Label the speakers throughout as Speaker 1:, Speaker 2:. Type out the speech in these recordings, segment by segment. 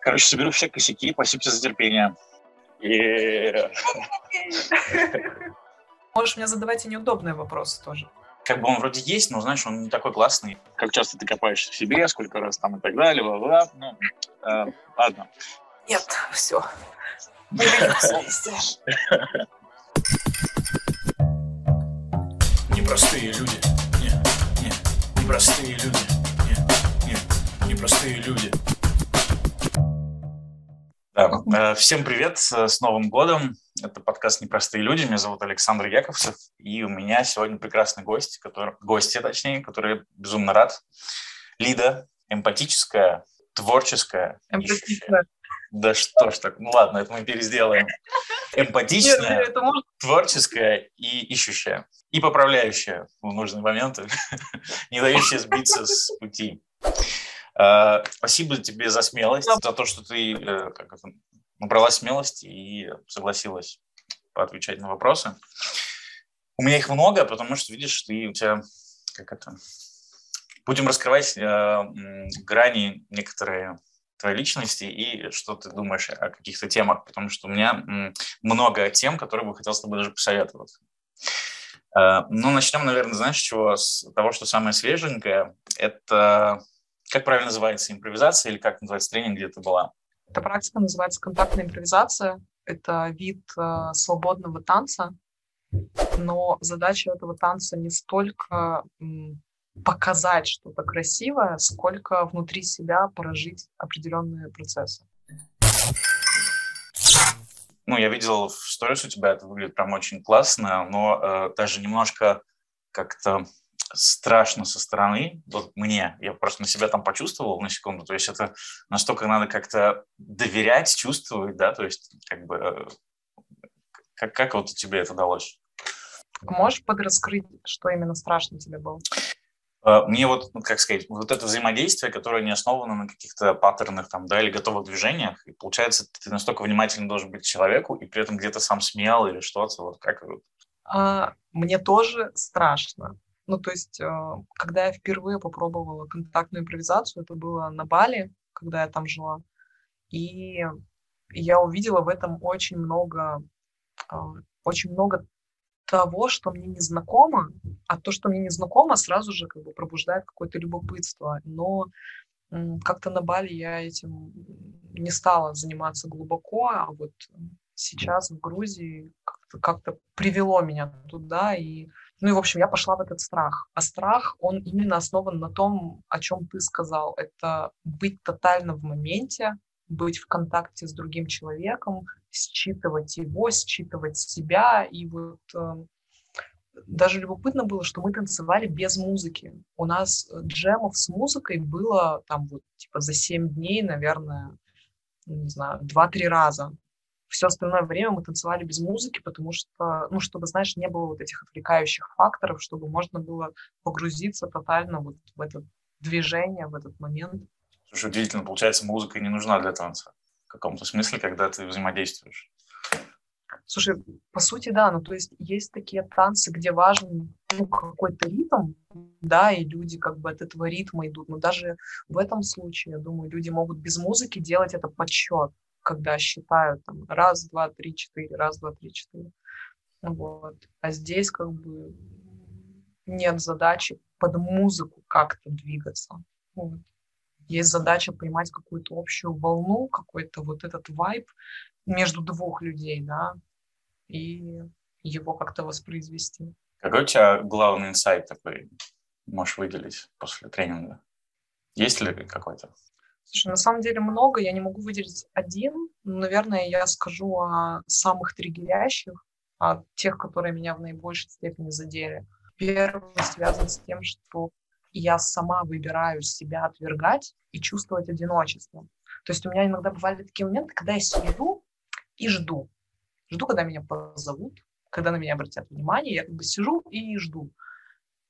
Speaker 1: Короче, соберу все косяки, спасибо за терпение.
Speaker 2: Можешь мне задавать и неудобные вопросы тоже.
Speaker 1: Как бы он вроде есть, но, знаешь, он не такой классный. Как часто ты копаешься в себе, сколько раз там и так далее, бла-бла. Ну, э, ладно.
Speaker 2: Нет, все.
Speaker 3: Непростые люди. Нет, нет, непростые люди. Нет, нет, непростые люди.
Speaker 1: Да. Э, всем привет, с Новым годом. Это подкаст «Непростые люди». Меня зовут Александр Яковцев, и у меня сегодня прекрасный гость, который, гости, точнее, который безумно рад. Лида, эмпатическая, творческая.
Speaker 2: Эмпатичная.
Speaker 1: Да что ж так, ну ладно, это мы пересделаем. Эмпатичная, Нет, может... творческая и ищущая. И поправляющая в нужные моменты, не дающая сбиться с пути. А, спасибо тебе за смелость, за то, что ты э, как это, набрала смелости и согласилась поотвечать на вопросы. У меня их много, потому что, видишь, ты у тебя как это... Будем раскрывать э, грани некоторые твоей личности и что ты думаешь о каких-то темах, потому что у меня много тем, которые бы хотел с тобой даже посоветовать. Э, ну, начнем, наверное, знаешь, чего? С того, что самое свеженькое, это, как правильно называется, импровизация или как называется тренинг, где ты была?
Speaker 2: Эта практика называется контактная импровизация. Это вид э, свободного танца, но задача этого танца не столько показать что-то красивое, сколько внутри себя прожить определенные процессы.
Speaker 1: Ну, я видел в сторис у тебя, это выглядит прям очень классно, но э, даже немножко как-то страшно со стороны, вот мне, я просто на себя там почувствовал на секунду, то есть это настолько надо как-то доверять, чувствовать, да, то есть как бы, э, как, как вот тебе это удалось?
Speaker 2: Можешь подраскрыть, что именно страшно тебе было?
Speaker 1: Э, мне вот, ну, как сказать, вот это взаимодействие, которое не основано на каких-то паттернах там, да, или готовых движениях, и получается, ты настолько внимательно должен быть к человеку, и при этом где-то сам смел или что-то, вот как.
Speaker 2: А, мне тоже страшно. Ну, то есть, э, когда я впервые попробовала контактную импровизацию, это было на Бали, когда я там жила, и я увидела в этом очень много, э, очень много того, что мне не знакомо, а то, что мне не знакомо, сразу же как бы пробуждает какое-то любопытство. Но как-то на Бали я этим не стала заниматься глубоко, а вот сейчас в Грузии как-то, как-то привело меня туда. И ну и, в общем, я пошла в этот страх. А страх, он именно основан на том, о чем ты сказал. Это быть тотально в моменте, быть в контакте с другим человеком, считывать его, считывать себя. И вот э, даже любопытно было, что мы танцевали без музыки. У нас э, джемов с музыкой было там вот типа за 7 дней, наверное, не знаю, 2-3 раза. Все остальное время мы танцевали без музыки, потому что, ну, чтобы, знаешь, не было вот этих отвлекающих факторов, чтобы можно было погрузиться тотально вот в это движение, в этот момент.
Speaker 1: Слушай, удивительно, получается, музыка не нужна для танца в каком-то смысле, когда ты взаимодействуешь.
Speaker 2: Слушай, по сути, да, ну то есть есть такие танцы, где важен ну, какой-то ритм, да, и люди как бы от этого ритма идут. Но даже в этом случае, я думаю, люди могут без музыки делать это подсчет, когда считают там раз, два, три, четыре, раз, два, три, четыре. Вот. А здесь как бы нет задачи под музыку как-то двигаться. Вот есть задача поймать какую-то общую волну, какой-то вот этот вайб между двух людей, да, и его как-то воспроизвести.
Speaker 1: Какой у тебя главный инсайт такой можешь выделить после тренинга? Есть ли какой-то?
Speaker 2: Слушай, на самом деле много, я не могу выделить один. Наверное, я скажу о самых триггерящих, о тех, которые меня в наибольшей степени задели. Первый связан с тем, что я сама выбираю себя отвергать и чувствовать одиночество. То есть у меня иногда бывали такие моменты, когда я сижу и жду. Жду, когда меня позовут, когда на меня обратят внимание, я как бы сижу и жду.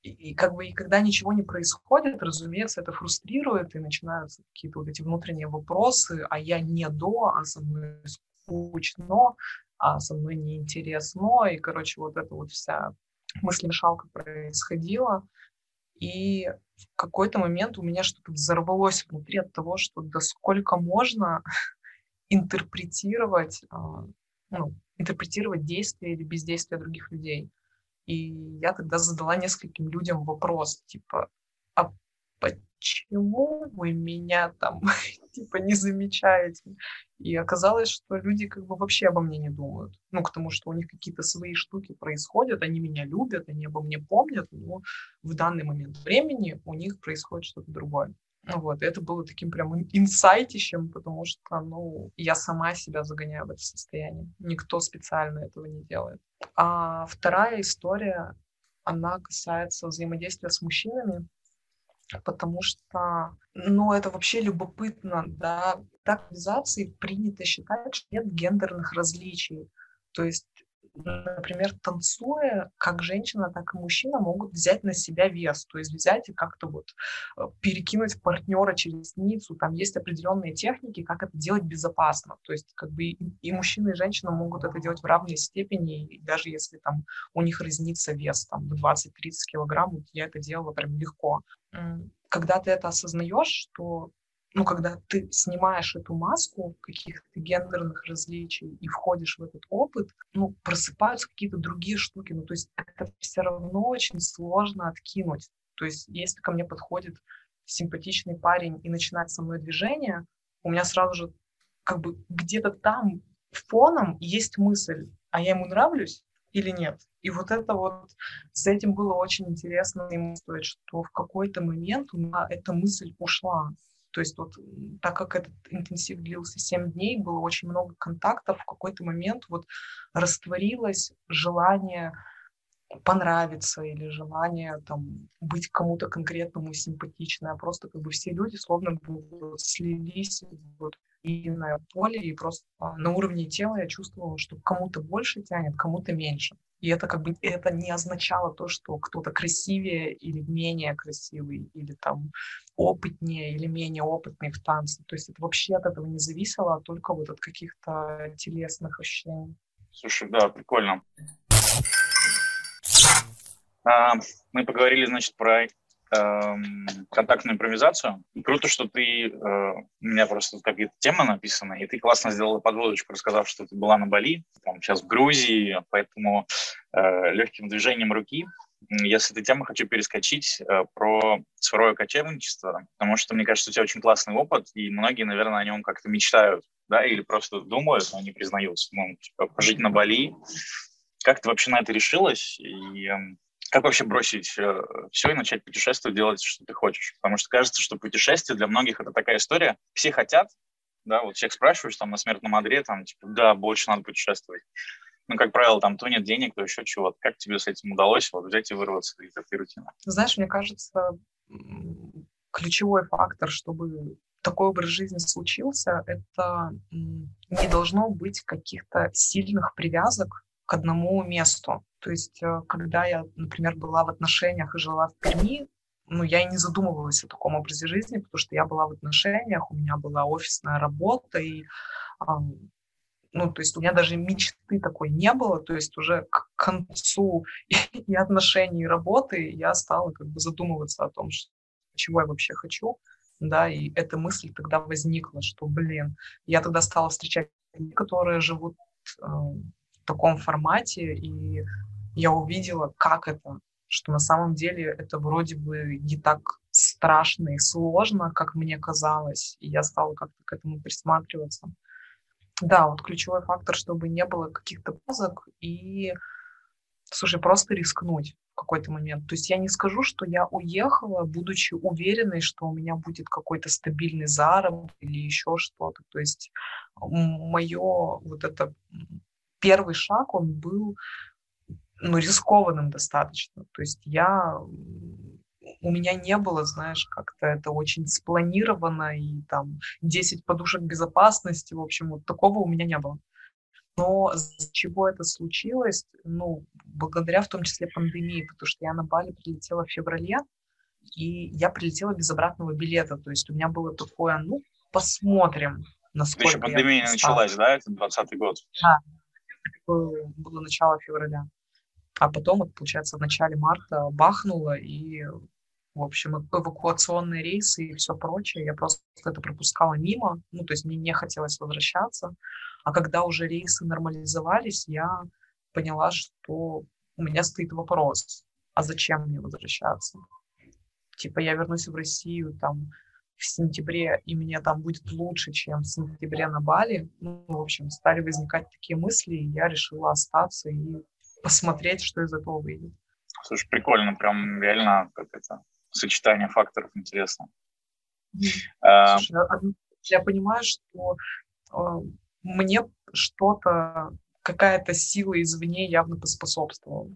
Speaker 2: И, как бы и когда ничего не происходит, разумеется, это фрустрирует, и начинаются какие-то вот эти внутренние вопросы, а я не до, а со мной скучно, а со мной неинтересно, и, короче, вот эта вот вся мысль-мешалка происходила. И в какой-то момент у меня что-то взорвалось внутри от того, что да сколько можно интерпретировать, а, ну, интерпретировать действия или бездействия других людей. И я тогда задала нескольким людям вопрос, типа, а почему вы меня там типа не замечаете? И оказалось, что люди как бы вообще обо мне не думают. Ну, к тому, что у них какие-то свои штуки происходят, они меня любят, они обо мне помнят, но в данный момент времени у них происходит что-то другое. Ну вот, это было таким прям инсайтищем, потому что, ну, я сама себя загоняю в это состояние. Никто специально этого не делает. А вторая история, она касается взаимодействия с мужчинами потому что, ну, это вообще любопытно, да, так в принято считать, что нет гендерных различий. То есть например, танцуя, как женщина, так и мужчина могут взять на себя вес, то есть взять и как-то вот э, перекинуть партнера через ницу. Там есть определенные техники, как это делать безопасно. То есть как бы и, мужчина, и женщина могут это делать в равной степени, даже если там у них разница вес там в 20-30 килограмм, я это делала прям легко. Когда ты это осознаешь, что ну, когда ты снимаешь эту маску каких-то гендерных различий и входишь в этот опыт, ну, просыпаются какие-то другие штуки. Ну, то есть это все равно очень сложно откинуть. То есть если ко мне подходит симпатичный парень и начинает со мной движение, у меня сразу же как бы где-то там фоном есть мысль, а я ему нравлюсь или нет. И вот это вот, с этим было очень интересно стоит, что в какой-то момент у меня эта мысль ушла. То есть вот так как этот интенсив длился 7 дней, было очень много контактов, в какой-то момент вот растворилось желание понравиться или желание там быть кому-то конкретному симпатичной, а просто как бы все люди словно бы слились вот единое поле, и просто на уровне тела я чувствовала, что кому-то больше тянет, кому-то меньше. И это как бы это не означало то, что кто-то красивее или менее красивый, или там опытнее или менее опытный в танце. То есть это вообще от этого не зависело, а только вот от каких-то телесных ощущений.
Speaker 1: Слушай, да, прикольно. А, мы поговорили, значит, про контактную импровизацию. Круто, что ты, э, у меня просто какая-то тема написана, и ты классно сделала подводочку, рассказав, что ты была на Бали, там, сейчас в Грузии, поэтому э, легким движением руки я с этой темы хочу перескочить э, про цифровое кочевничество, потому что, мне кажется, у тебя очень классный опыт, и многие, наверное, о нем как-то мечтают, да, или просто думают, но не признаются. Ну, типа, пожить на Бали. Как ты вообще на это решилась? И эм, как вообще бросить э, все и начать путешествовать, делать, что ты хочешь? Потому что кажется, что путешествие для многих это такая история. Все хотят, да, вот всех спрашиваешь там на смертном одре, там, типа, да, больше надо путешествовать. Ну, как правило, там то нет денег, то еще чего-то. Как тебе с этим удалось вот взять и вырваться из этой рутины?
Speaker 2: Знаешь, мне кажется, ключевой фактор, чтобы такой образ жизни случился, это не должно быть каких-то сильных привязок к одному месту. То есть, э, когда я, например, была в отношениях и жила в Перми, ну, я и не задумывалась о таком образе жизни, потому что я была в отношениях, у меня была офисная работа, и, ну, то есть у меня даже мечты такой не было, то есть уже к концу и отношений, и работы я стала как бы задумываться о том, чего я вообще хочу, да, и эта мысль тогда возникла, что, блин, я тогда стала встречать людей, которые живут в таком формате, и я увидела, как это, что на самом деле это вроде бы не так страшно и сложно, как мне казалось, и я стала как-то к этому присматриваться. Да, вот ключевой фактор, чтобы не было каких-то позок и, слушай, просто рискнуть в какой-то момент. То есть я не скажу, что я уехала, будучи уверенной, что у меня будет какой-то стабильный заработок или еще что-то. То есть мое вот это первый шаг, он был ну, рискованным достаточно. То есть я у меня не было, знаешь, как-то это очень спланировано, и там 10 подушек безопасности, в общем, вот такого у меня не было. Но с чего это случилось? Ну, благодаря в том числе пандемии, потому что я на Бали прилетела в феврале, и я прилетела без обратного билета. То есть у меня было такое, ну, посмотрим,
Speaker 1: насколько Еще пандемия началась, да, это 20 год?
Speaker 2: Да, было начало февраля. А потом, вот, получается, в начале марта бахнуло, и в общем, эвакуационные рейсы и все прочее. Я просто это пропускала мимо, ну, то есть мне не хотелось возвращаться. А когда уже рейсы нормализовались, я поняла, что у меня стоит вопрос, а зачем мне возвращаться? Типа я вернусь в Россию там в сентябре, и мне там будет лучше, чем в сентябре на Бали. Ну, в общем, стали возникать такие мысли, и я решила остаться и посмотреть, что из этого выйдет.
Speaker 4: Слушай, прикольно, прям реально как это сочетание факторов интересно.
Speaker 2: А, Слушай, а, я понимаю, что э, мне что-то, какая-то сила извне явно поспособствовала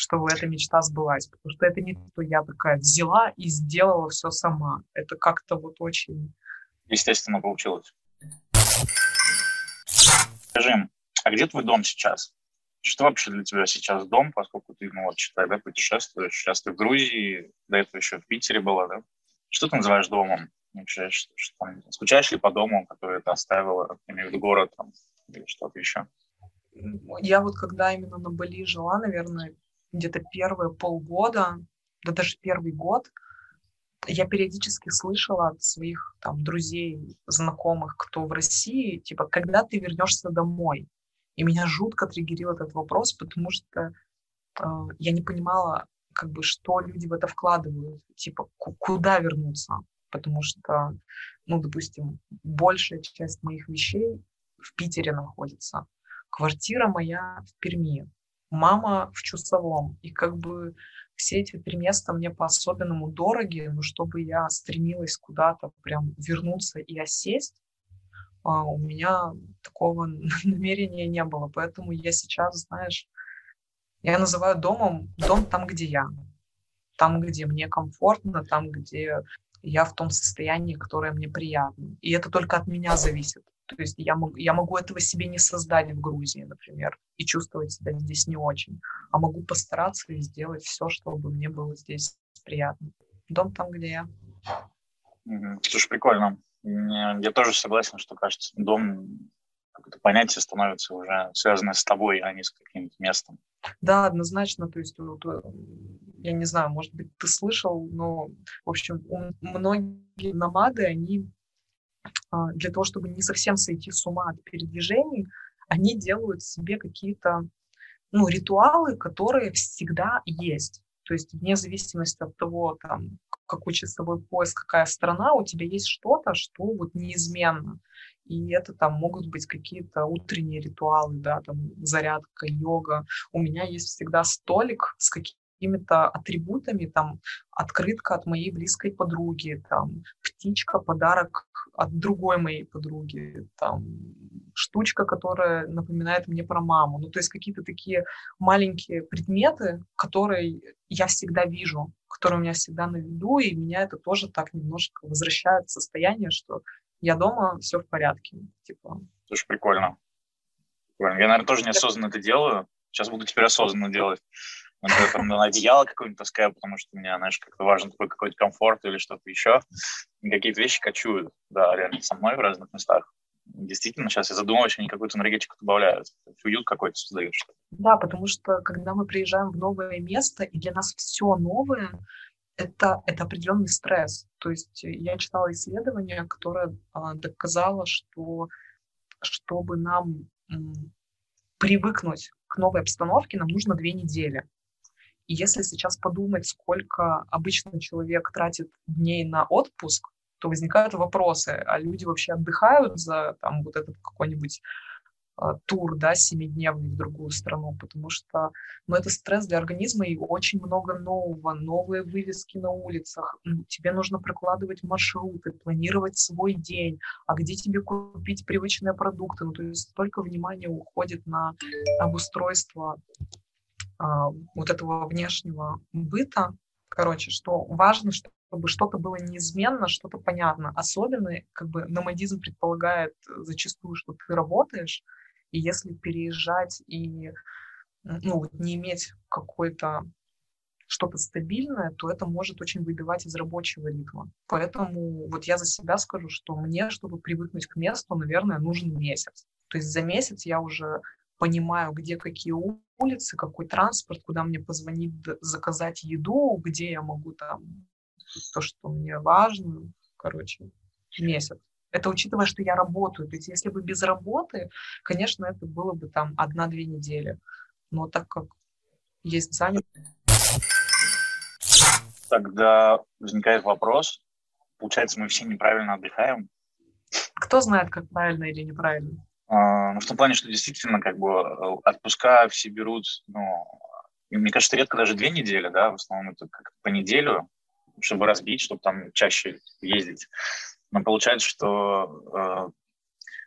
Speaker 2: чтобы эта мечта сбылась. Потому что это не то, я такая взяла и сделала все сама. Это как-то вот очень...
Speaker 4: Естественно, получилось. Скажи, а где твой дом сейчас? Что вообще для тебя сейчас дом, поскольку ты, ну вот, считай, да, путешествуешь, сейчас ты в Грузии, до этого еще в Питере была, да? Что ты называешь домом? Вообще, что, что, там, скучаешь ли по дому, который ты оставила, имею в город там, или что-то еще?
Speaker 2: Я вот когда именно на Бали жила, наверное, где-то первые полгода, да даже первый год, я периодически слышала от своих там друзей, знакомых, кто в России, типа, когда ты вернешься домой? И меня жутко триггерил этот вопрос, потому что э, я не понимала, как бы, что люди в это вкладывают, типа, куда вернуться, потому что, ну, допустим, большая часть моих вещей в Питере находится, квартира моя в Перми, мама в Чусовом. И как бы все эти три места мне по-особенному дороги, но чтобы я стремилась куда-то прям вернуться и осесть, а, у меня такого намерения не было. Поэтому я сейчас, знаешь, я называю домом дом там, где я. Там, где мне комфортно, там, где я в том состоянии, которое мне приятно. И это только от меня зависит. То есть я, могу, я могу этого себе не создать в Грузии, например, и чувствовать себя здесь не очень. А могу постараться и сделать все, чтобы мне было здесь приятно. Дом там, где я.
Speaker 4: Слушай, прикольно. Я тоже согласен, что, кажется, дом, какое-то понятие становится уже связанное с тобой, а не с каким-то местом.
Speaker 2: Да, однозначно. То есть, вот, э, я не знаю, может быть, ты слышал, но, в общем, многие намады, они для того, чтобы не совсем сойти с ума от передвижений, они делают себе какие-то ну, ритуалы, которые всегда есть. То есть вне зависимости от того, там, какой часовой пояс, какая страна, у тебя есть что-то, что вот неизменно. И это там могут быть какие-то утренние ритуалы, да, там зарядка, йога. У меня есть всегда столик с какими какими-то атрибутами, там, открытка от моей близкой подруги, там, птичка, подарок от другой моей подруги, там, штучка, которая напоминает мне про маму. Ну, то есть какие-то такие маленькие предметы, которые я всегда вижу, которые у меня всегда на виду, и меня это тоже так немножко возвращает в состояние, что я дома, все в порядке. Типа.
Speaker 4: Слушай, прикольно. прикольно. Я, наверное, тоже неосознанно это делаю. Сейчас буду теперь осознанно делать. Например, там на одеяло какое-нибудь таскаю, потому что мне, знаешь, как-то важен такой какой-то комфорт или что-то еще. Какие-то вещи кочуют, да, реально со мной в разных местах. Действительно, сейчас я задумываюсь, они какую-то энергетику добавляют, уют какой-то создают. Что
Speaker 2: да, потому что когда мы приезжаем в новое место, и для нас все новое, это, это определенный стресс. То есть я читала исследование, которое а, доказало, что чтобы нам м, привыкнуть к новой обстановке, нам нужно две недели. И если сейчас подумать, сколько обычно человек тратит дней на отпуск, то возникают вопросы, а люди вообще отдыхают за там вот этот какой-нибудь э, тур, да, семидневный в другую страну, потому что, ну, это стресс для организма и очень много нового, новые вывески на улицах, тебе нужно прокладывать маршруты, планировать свой день, а где тебе купить привычные продукты, ну, то есть столько внимания уходит на обустройство вот этого внешнего быта. Короче, что важно, чтобы что-то было неизменно, что-то понятно. Особенно, как бы, номадизм предполагает зачастую, что ты работаешь, и если переезжать и ну, не иметь какой-то что-то стабильное, то это может очень выбивать из рабочего ритма. Поэтому вот я за себя скажу, что мне, чтобы привыкнуть к месту, наверное, нужен месяц. То есть за месяц я уже понимаю, где какие улицы, какой транспорт, куда мне позвонить, заказать еду, где я могу там то, что мне важно, короче, месяц. Это учитывая, что я работаю. То есть если бы без работы, конечно, это было бы там одна-две недели. Но так как есть занятость...
Speaker 1: Тогда возникает вопрос. Получается, мы все неправильно отдыхаем?
Speaker 2: Кто знает, как правильно или неправильно?
Speaker 1: Ну, в том плане, что действительно как бы э, отпуска все берут, ну, мне кажется, редко даже две недели, да, в основном это как по неделю, чтобы разбить, чтобы там чаще ездить. Но получается, что, э,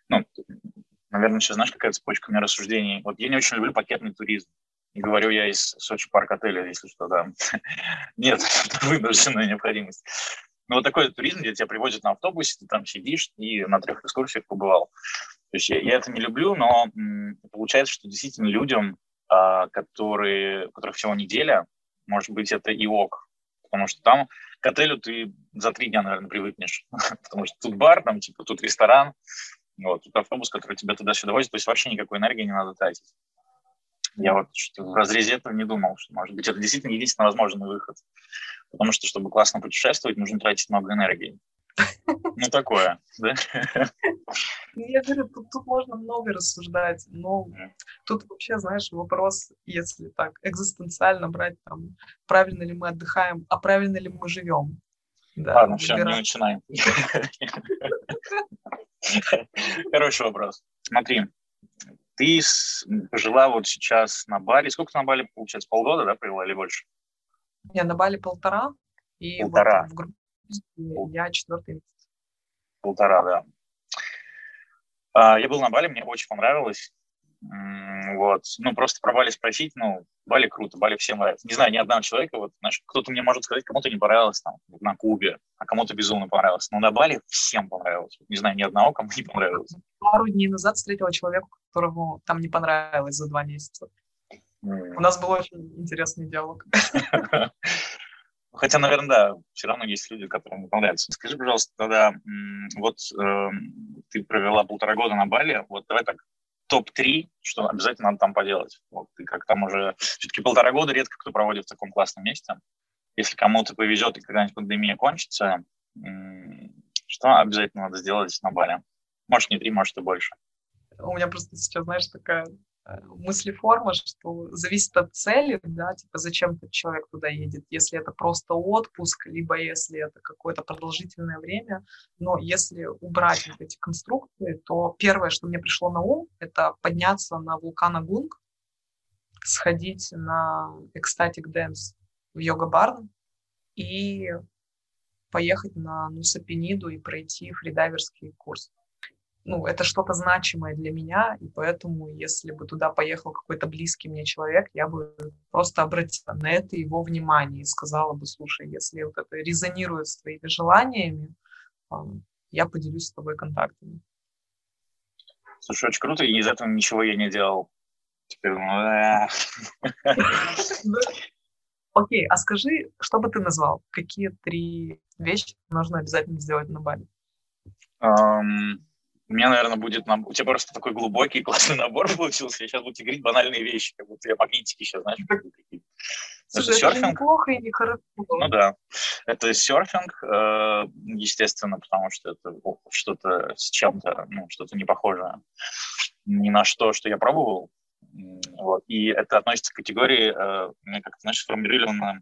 Speaker 1: ну, наверное, сейчас знаешь, какая цепочка у меня рассуждений. Вот я не очень люблю пакетный туризм. И говорю я из Сочи парк отеля, если что, да. Нет, это вынужденная необходимость. Ну, вот такой туризм, где тебя привозят на автобусе, ты там сидишь и на трех экскурсиях побывал. То есть я, я это не люблю, но м, получается, что действительно людям, а, которые, у которых всего неделя, может быть, это и ок. Потому что там к отелю ты за три дня, наверное, привыкнешь. Потому что тут бар, там, типа, тут ресторан, вот, тут автобус, который тебя туда-сюда возит, то есть вообще никакой энергии не надо тратить. Я вот в разрезе этого не думал, что, может быть, это действительно единственный возможный выход. Потому что, чтобы классно путешествовать, нужно тратить много энергии. Ну, такое, да?
Speaker 2: Я говорю, тут, тут можно много рассуждать, но тут вообще, знаешь, вопрос, если так экзистенциально брать, там, правильно ли мы отдыхаем, а правильно ли мы живем.
Speaker 1: Да, Ладно, все, не начинаем. Хороший вопрос. Смотри, ты жила вот сейчас на Бали. Сколько ты на Бали, получается, полгода, да, провела или больше?
Speaker 2: Я на Бали полтора. И
Speaker 1: полтора.
Speaker 2: Вот в группе я четвертый месяц.
Speaker 1: Полтора, да. А, я был на Бали, мне очень понравилось. Вот. Ну, просто про Бали спросить, ну, Бали круто, Бали всем нравится. Не знаю, ни одного человека, вот, знаешь, кто-то мне может сказать, кому-то не понравилось там, на Кубе, а кому-то безумно понравилось. Но на Бали всем понравилось. Не знаю, ни одного, кому не понравилось.
Speaker 2: Пару дней назад встретила человека, которому там не понравилось за два месяца. Mm. У нас был очень интересный диалог.
Speaker 1: Хотя, наверное, да, все равно есть люди, которым не понравится. Скажи, пожалуйста, тогда, вот э, ты провела полтора года на Бали, вот давай так, топ-3, что обязательно надо там поделать. Вот ты как там уже... Все-таки полтора года редко кто проводит в таком классном месте. Если кому-то повезет и когда-нибудь пандемия кончится, что обязательно надо сделать на Бали? Может, не три, может, и больше.
Speaker 2: У меня просто сейчас, знаешь, такая Э, мыслеформа, что зависит от цели, да, типа зачем этот человек туда едет, если это просто отпуск, либо если это какое-то продолжительное время. Но если убрать вот эти конструкции, то первое, что мне пришло на ум, это подняться на вулкан Агунг, сходить на Ecstatic Dance в йога-барн и поехать на Нусапениду и пройти фридайверский курс ну, это что-то значимое для меня, и поэтому, если бы туда поехал какой-то близкий мне человек, я бы просто обратила на это его внимание и сказала бы, слушай, если вот это резонирует с твоими желаниями, я поделюсь с тобой контактами.
Speaker 1: Слушай, очень круто, и из этого ничего я не делал. Теперь,
Speaker 2: ну, Окей, а скажи, что бы ты назвал? Какие три вещи нужно обязательно сделать на Бали?
Speaker 1: У меня, наверное, будет... У тебя просто такой глубокий, классный набор получился. Я сейчас буду тебе говорить банальные вещи, как будто я магнитики сейчас, знаешь, какие
Speaker 2: Слушай, это неплохо и нехорошо.
Speaker 1: Ну да. Это серфинг, э, естественно, потому что это что-то с чем-то, ну, что-то не похожее ни на что, что я пробовал. Вот. И это относится к категории, э, как знаешь, сформулировано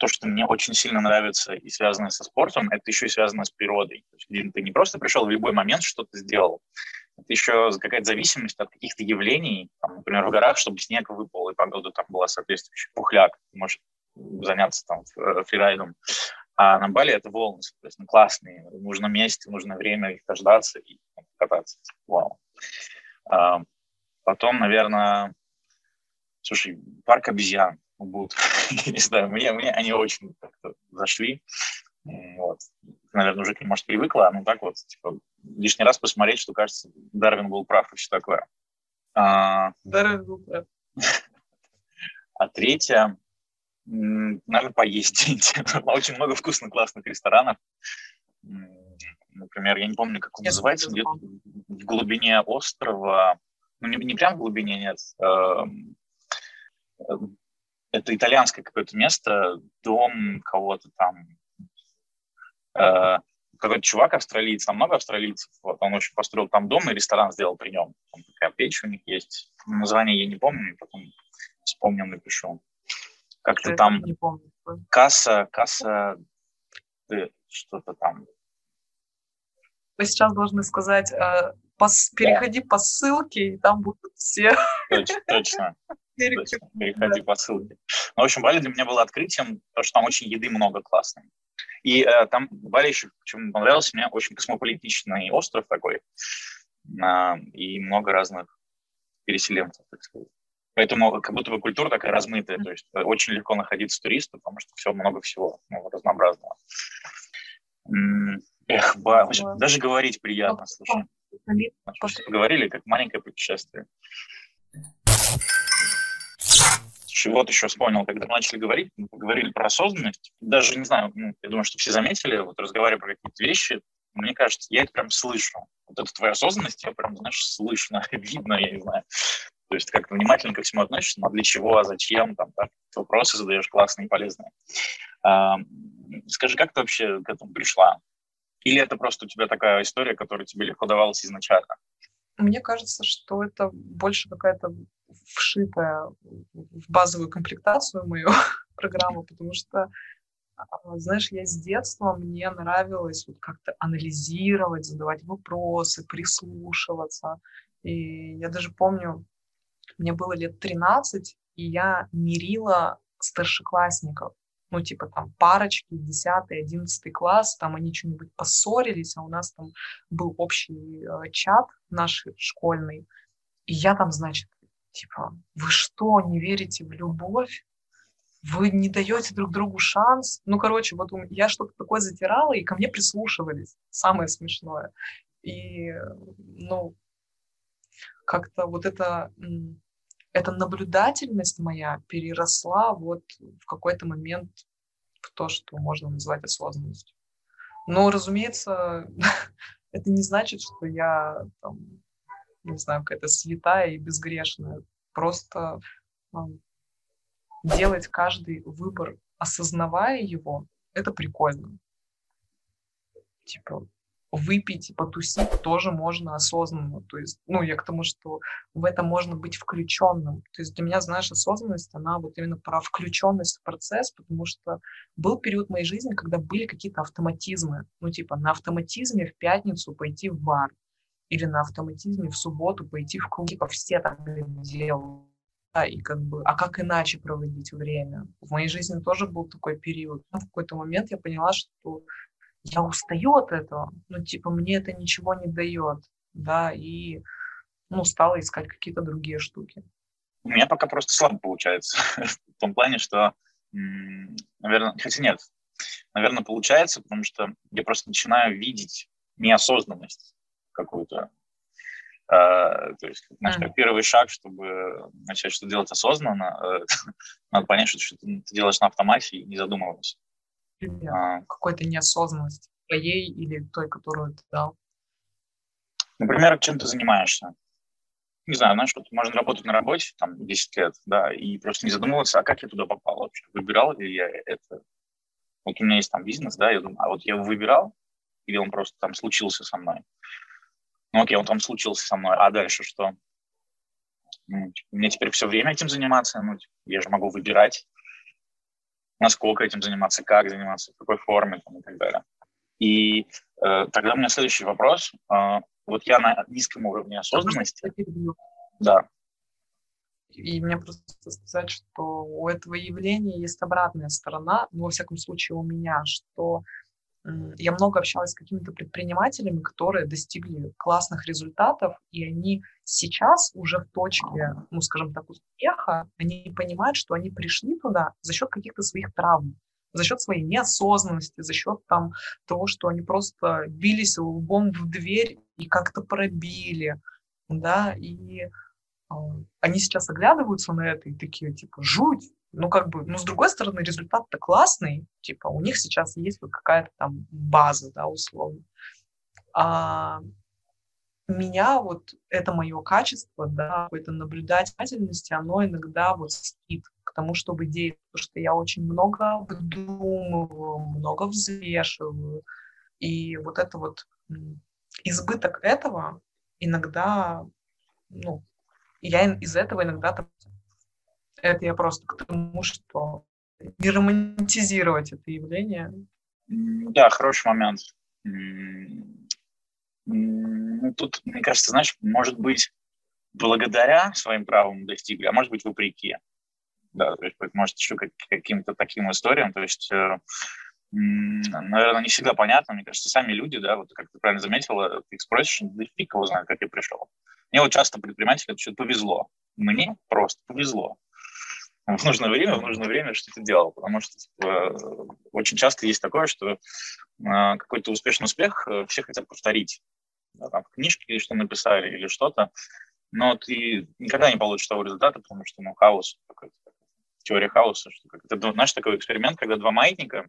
Speaker 1: то, что мне очень сильно нравится и связано со спортом, это еще и связано с природой. То есть, ты не просто пришел в любой момент что-то сделал, это еще какая-то зависимость от каких-то явлений, там, например, в горах, чтобы снег выпал, и погода там была соответствующая, пухляк, ты можешь заняться там э, фрирайдом. А на Бали это волны, соответственно, классные. В нужном месте, в нужное время их дождаться и кататься. Вау. А, потом, наверное, слушай, парк обезьян не знаю, мне, мне они очень зашли. Вот. Наверное, уже к ним, может, привыкла, но так вот, типа, лишний раз посмотреть, что, кажется, Дарвин был прав и все такое.
Speaker 2: А, Дарвин был прав.
Speaker 1: А третье, наверное, поесть. Очень много вкусных, классных ресторанов. Например, я не помню, как он я называется, где-то в глубине острова, ну, не, не прям в глубине, нет, эм, это итальянское какое-то место, дом кого-то там, э, какой-то чувак австралиец, там много австралийцев, вот, он очень построил там дом и ресторан сделал при нем. Там такая печь у них есть. Название я не помню, потом вспомню, напишу. Как-то там не помню. касса, касса, что-то там.
Speaker 2: Мы сейчас должны сказать, э, пос, переходи да. по ссылке, и там будут все.
Speaker 1: Точно, точно. Переходи по ссылке. Ну, в общем, Бали для меня было открытием, потому что там очень еды много классной. И э, там Бали еще, почему понравился, мне очень космополитичный остров такой, э, и много разных переселенцев, так сказать. Поэтому как будто бы культура такая размытая, то есть э, очень легко находиться туристу, потому что все много всего ну, разнообразного. Эх, ба, даже говорить приятно, слушай. Что поговорили, как маленькое путешествие. Вот еще вспомнил, когда мы начали говорить, мы поговорили про осознанность. Даже, не знаю, ну, я думаю, что все заметили, вот разговаривая про какие-то вещи, мне кажется, я это прям слышу. Вот эту твою осознанность я прям, знаешь, слышно, видно, я не знаю. То есть как внимательно ко всему относишься, но для чего, а зачем, там, так, вопросы задаешь классные и полезные. А, скажи, как ты вообще к этому пришла? Или это просто у тебя такая история, которая тебе легко давалась изначально?
Speaker 2: Мне кажется, что это больше какая-то вшитая в базовую комплектацию мою программу, потому что, а, знаешь, я с детства, мне нравилось вот как-то анализировать, задавать вопросы, прислушиваться. И я даже помню, мне было лет 13, и я мирила старшеклассников. Ну, типа там парочки, 10 11 класс, там они что-нибудь поссорились, а у нас там был общий э, чат наш школьный. И я там, значит, типа, вы что, не верите в любовь? Вы не даете друг другу шанс? Ну, короче, вот я что-то такое затирала, и ко мне прислушивались. Самое смешное. И, ну, как-то вот это эта наблюдательность моя переросла вот в какой-то момент в то, что можно назвать осознанностью. Но, разумеется, это не значит, что я там, не знаю, какая-то святая и безгрешная. Просто там, делать каждый выбор, осознавая его, это прикольно. Типа, выпить, потусить тоже можно осознанно. То есть, ну, я к тому, что в это можно быть включенным. То есть для меня, знаешь, осознанность, она вот именно про включенность в процесс, потому что был период моей жизни, когда были какие-то автоматизмы. Ну, типа, на автоматизме в пятницу пойти в бар или на автоматизме в субботу пойти в клуб. Типа, все так делают. Да, и как бы, а как иначе проводить время? В моей жизни тоже был такой период. В какой-то момент я поняла, что я устаю от этого, ну, типа, мне это ничего не дает, да, и, ну, стала искать какие-то другие штуки.
Speaker 1: У меня пока просто слабо получается, в том плане, что, наверное, хотя нет, наверное, получается, потому что я просто начинаю видеть неосознанность какую-то. Uh, то есть, знаешь, mm. как первый шаг, чтобы начать что-то делать осознанно, uh, надо понять, что, что ты, ты делаешь на автомате и не задумываясь
Speaker 2: а, какой-то неосознанности твоей или той, которую ты дал?
Speaker 1: Например, чем ты занимаешься? Не знаю, знаешь, вот можно работать на работе там 10 лет, да, и просто не задумываться, а как я туда попал вообще? Выбирал ли я это? Вот у меня есть там бизнес, да, я думаю, а вот я его выбирал, или он просто там случился со мной? Ну окей, он там случился со мной, а дальше что? Ну, типа, мне теперь все время этим заниматься, ну, типа, я же могу выбирать, насколько этим заниматься, как заниматься, в какой форме там, и так далее. И э, тогда у меня следующий вопрос. Э, вот я на низком уровне осознанности. Да.
Speaker 2: И мне просто сказать, что у этого явления есть обратная сторона, ну, во всяком случае у меня, что я много общалась с какими-то предпринимателями, которые достигли классных результатов, и они сейчас уже в точке, ну, скажем так, успеха, они понимают, что они пришли туда за счет каких-то своих травм, за счет своей неосознанности, за счет там того, что они просто бились лбом в дверь и как-то пробили, да, и э, они сейчас оглядываются на это и такие, типа, жуть, ну, как бы, ну, с другой стороны, результат-то классный, типа, у них сейчас есть вот какая-то там база, да, условно. А меня вот это мое качество, да, какой-то наблюдательности, оно иногда вот скид к тому, чтобы действовать, потому что я очень много обдумываю, много взвешиваю, И вот это вот избыток этого иногда, ну, я из этого иногда это я просто к тому, что не романтизировать это явление.
Speaker 1: Да, хороший момент. Ну, тут, мне кажется, знаешь, может быть, благодаря своим правам достигли, а может быть, вопреки. Да, то есть, может, еще как, каким-то таким историям. То есть, э, наверное, не всегда понятно. Мне кажется, сами люди, да, вот как ты правильно заметила, ты их спросишь, да фиг его знает, как я пришел. Мне вот часто предпринимателям что повезло. Мне просто повезло. В нужное время, в нужное время что-то делал. Потому что типа, очень часто есть такое, что э, какой-то успешный успех э, все хотят повторить. Да, там, в книжке что написали или что-то, но ты никогда не получишь того результата, потому что ну, хаос, теория хаоса, что как, это, знаешь, такой эксперимент, когда два маятника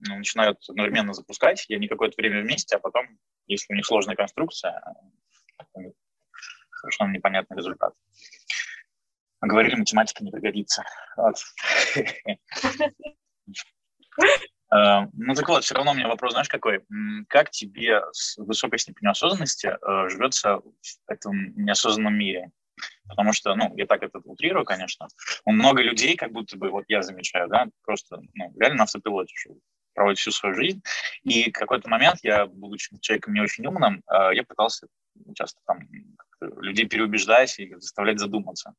Speaker 1: ну, начинают одновременно запускать, и они какое-то время вместе, а потом, если у них сложная конструкция, совершенно непонятный результат. Говорили, математика не пригодится. Э, ну так вот, все равно у меня вопрос, знаешь, какой? Как тебе с высокой степенью осознанности э, живется в этом неосознанном мире? Потому что, ну, я так это утрирую, конечно, много людей, как будто бы, вот я замечаю, да, просто, ну, реально на автопилоте живут всю свою жизнь. И какой-то момент я, будучи человеком не очень умным, э, я пытался часто там людей переубеждать и заставлять задуматься.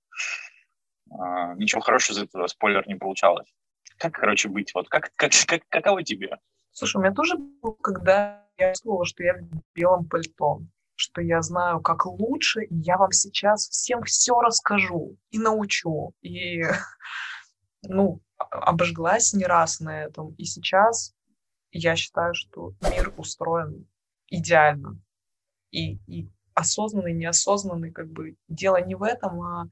Speaker 1: Ничего хорошего из этого, спойлер, не получалось. Как, короче, быть? Вот как, как, как, каково тебе?
Speaker 2: Слушай, у меня тоже было, когда я чувствовала, что я в белом пальто, что я знаю, как лучше, и я вам сейчас всем все расскажу и научу. И, ну, обожглась не раз на этом. И сейчас я считаю, что мир устроен идеально. И, и осознанный, неосознанный, как бы дело не в этом, а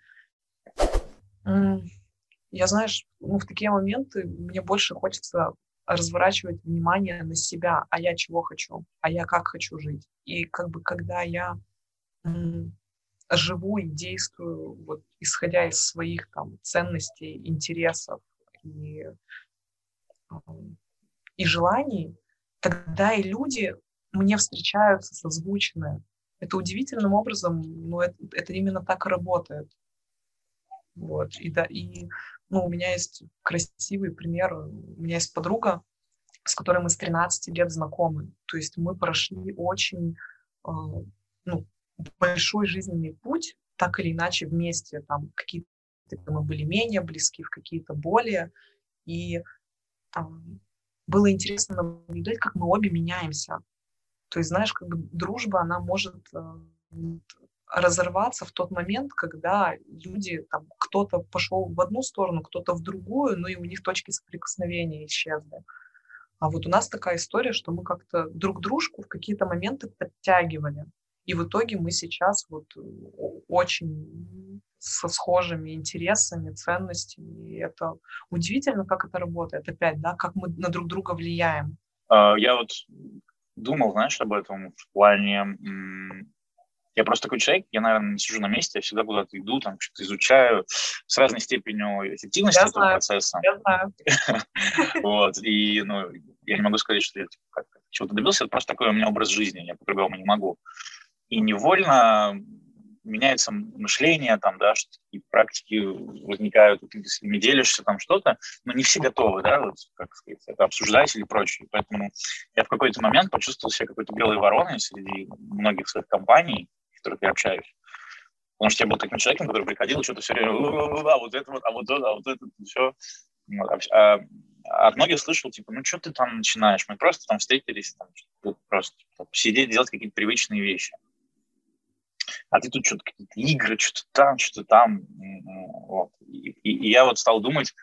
Speaker 2: я, знаешь, ну, в такие моменты мне больше хочется разворачивать внимание на себя, а я чего хочу, а я как хочу жить. И как бы когда я живу и действую, вот, исходя из своих там ценностей, интересов и, и желаний, тогда и люди мне встречаются созвучные. Это удивительным образом, ну, это, это именно так и работает. Вот. И, да, и ну, у меня есть красивый пример. У меня есть подруга, с которой мы с 13 лет знакомы. То есть мы прошли очень э, ну, большой жизненный путь, так или иначе вместе. Там какие-то мы были менее близки, в какие-то более. И э, было интересно наблюдать, как мы обе меняемся. То есть, знаешь, как бы дружба, она может э, разорваться в тот момент, когда люди, там, кто-то пошел в одну сторону, кто-то в другую, ну и у них точки соприкосновения исчезли. А вот у нас такая история, что мы как-то друг дружку в какие-то моменты подтягивали. И в итоге мы сейчас вот очень со схожими интересами, ценностями. И это удивительно, как это работает. Опять, да, как мы на друг друга влияем.
Speaker 1: А, я вот думал, знаешь, об этом в плане я просто такой человек, я, наверное, не сижу на месте, я всегда куда-то иду, там что-то изучаю с разной степенью эффективности я этого знаю, процесса. Я знаю. Вот, и, ну, я не могу сказать, что я типа, чего-то добился, это просто такой у меня образ жизни, я по-другому не могу. И невольно меняется мышление, там, да, что такие практики возникают, ты с ними делишься, там что-то, но не все готовы, да, вот, как сказать, это обсуждать или прочее. Поэтому я в какой-то момент почувствовал себя какой-то белой вороной среди многих своих компаний, которых я общаюсь. Потому что я был таким человеком, который приходил, что-то все время, а вот это вот, а вот это, а вот это, все. А, а от многих слышал, типа, ну что ты там начинаешь? Мы просто там встретились, там, просто типа, сидеть, делать какие-то привычные вещи. А ты тут что-то какие-то игры, что-то там, что-то там. Вот. И, и, и я вот стал думать,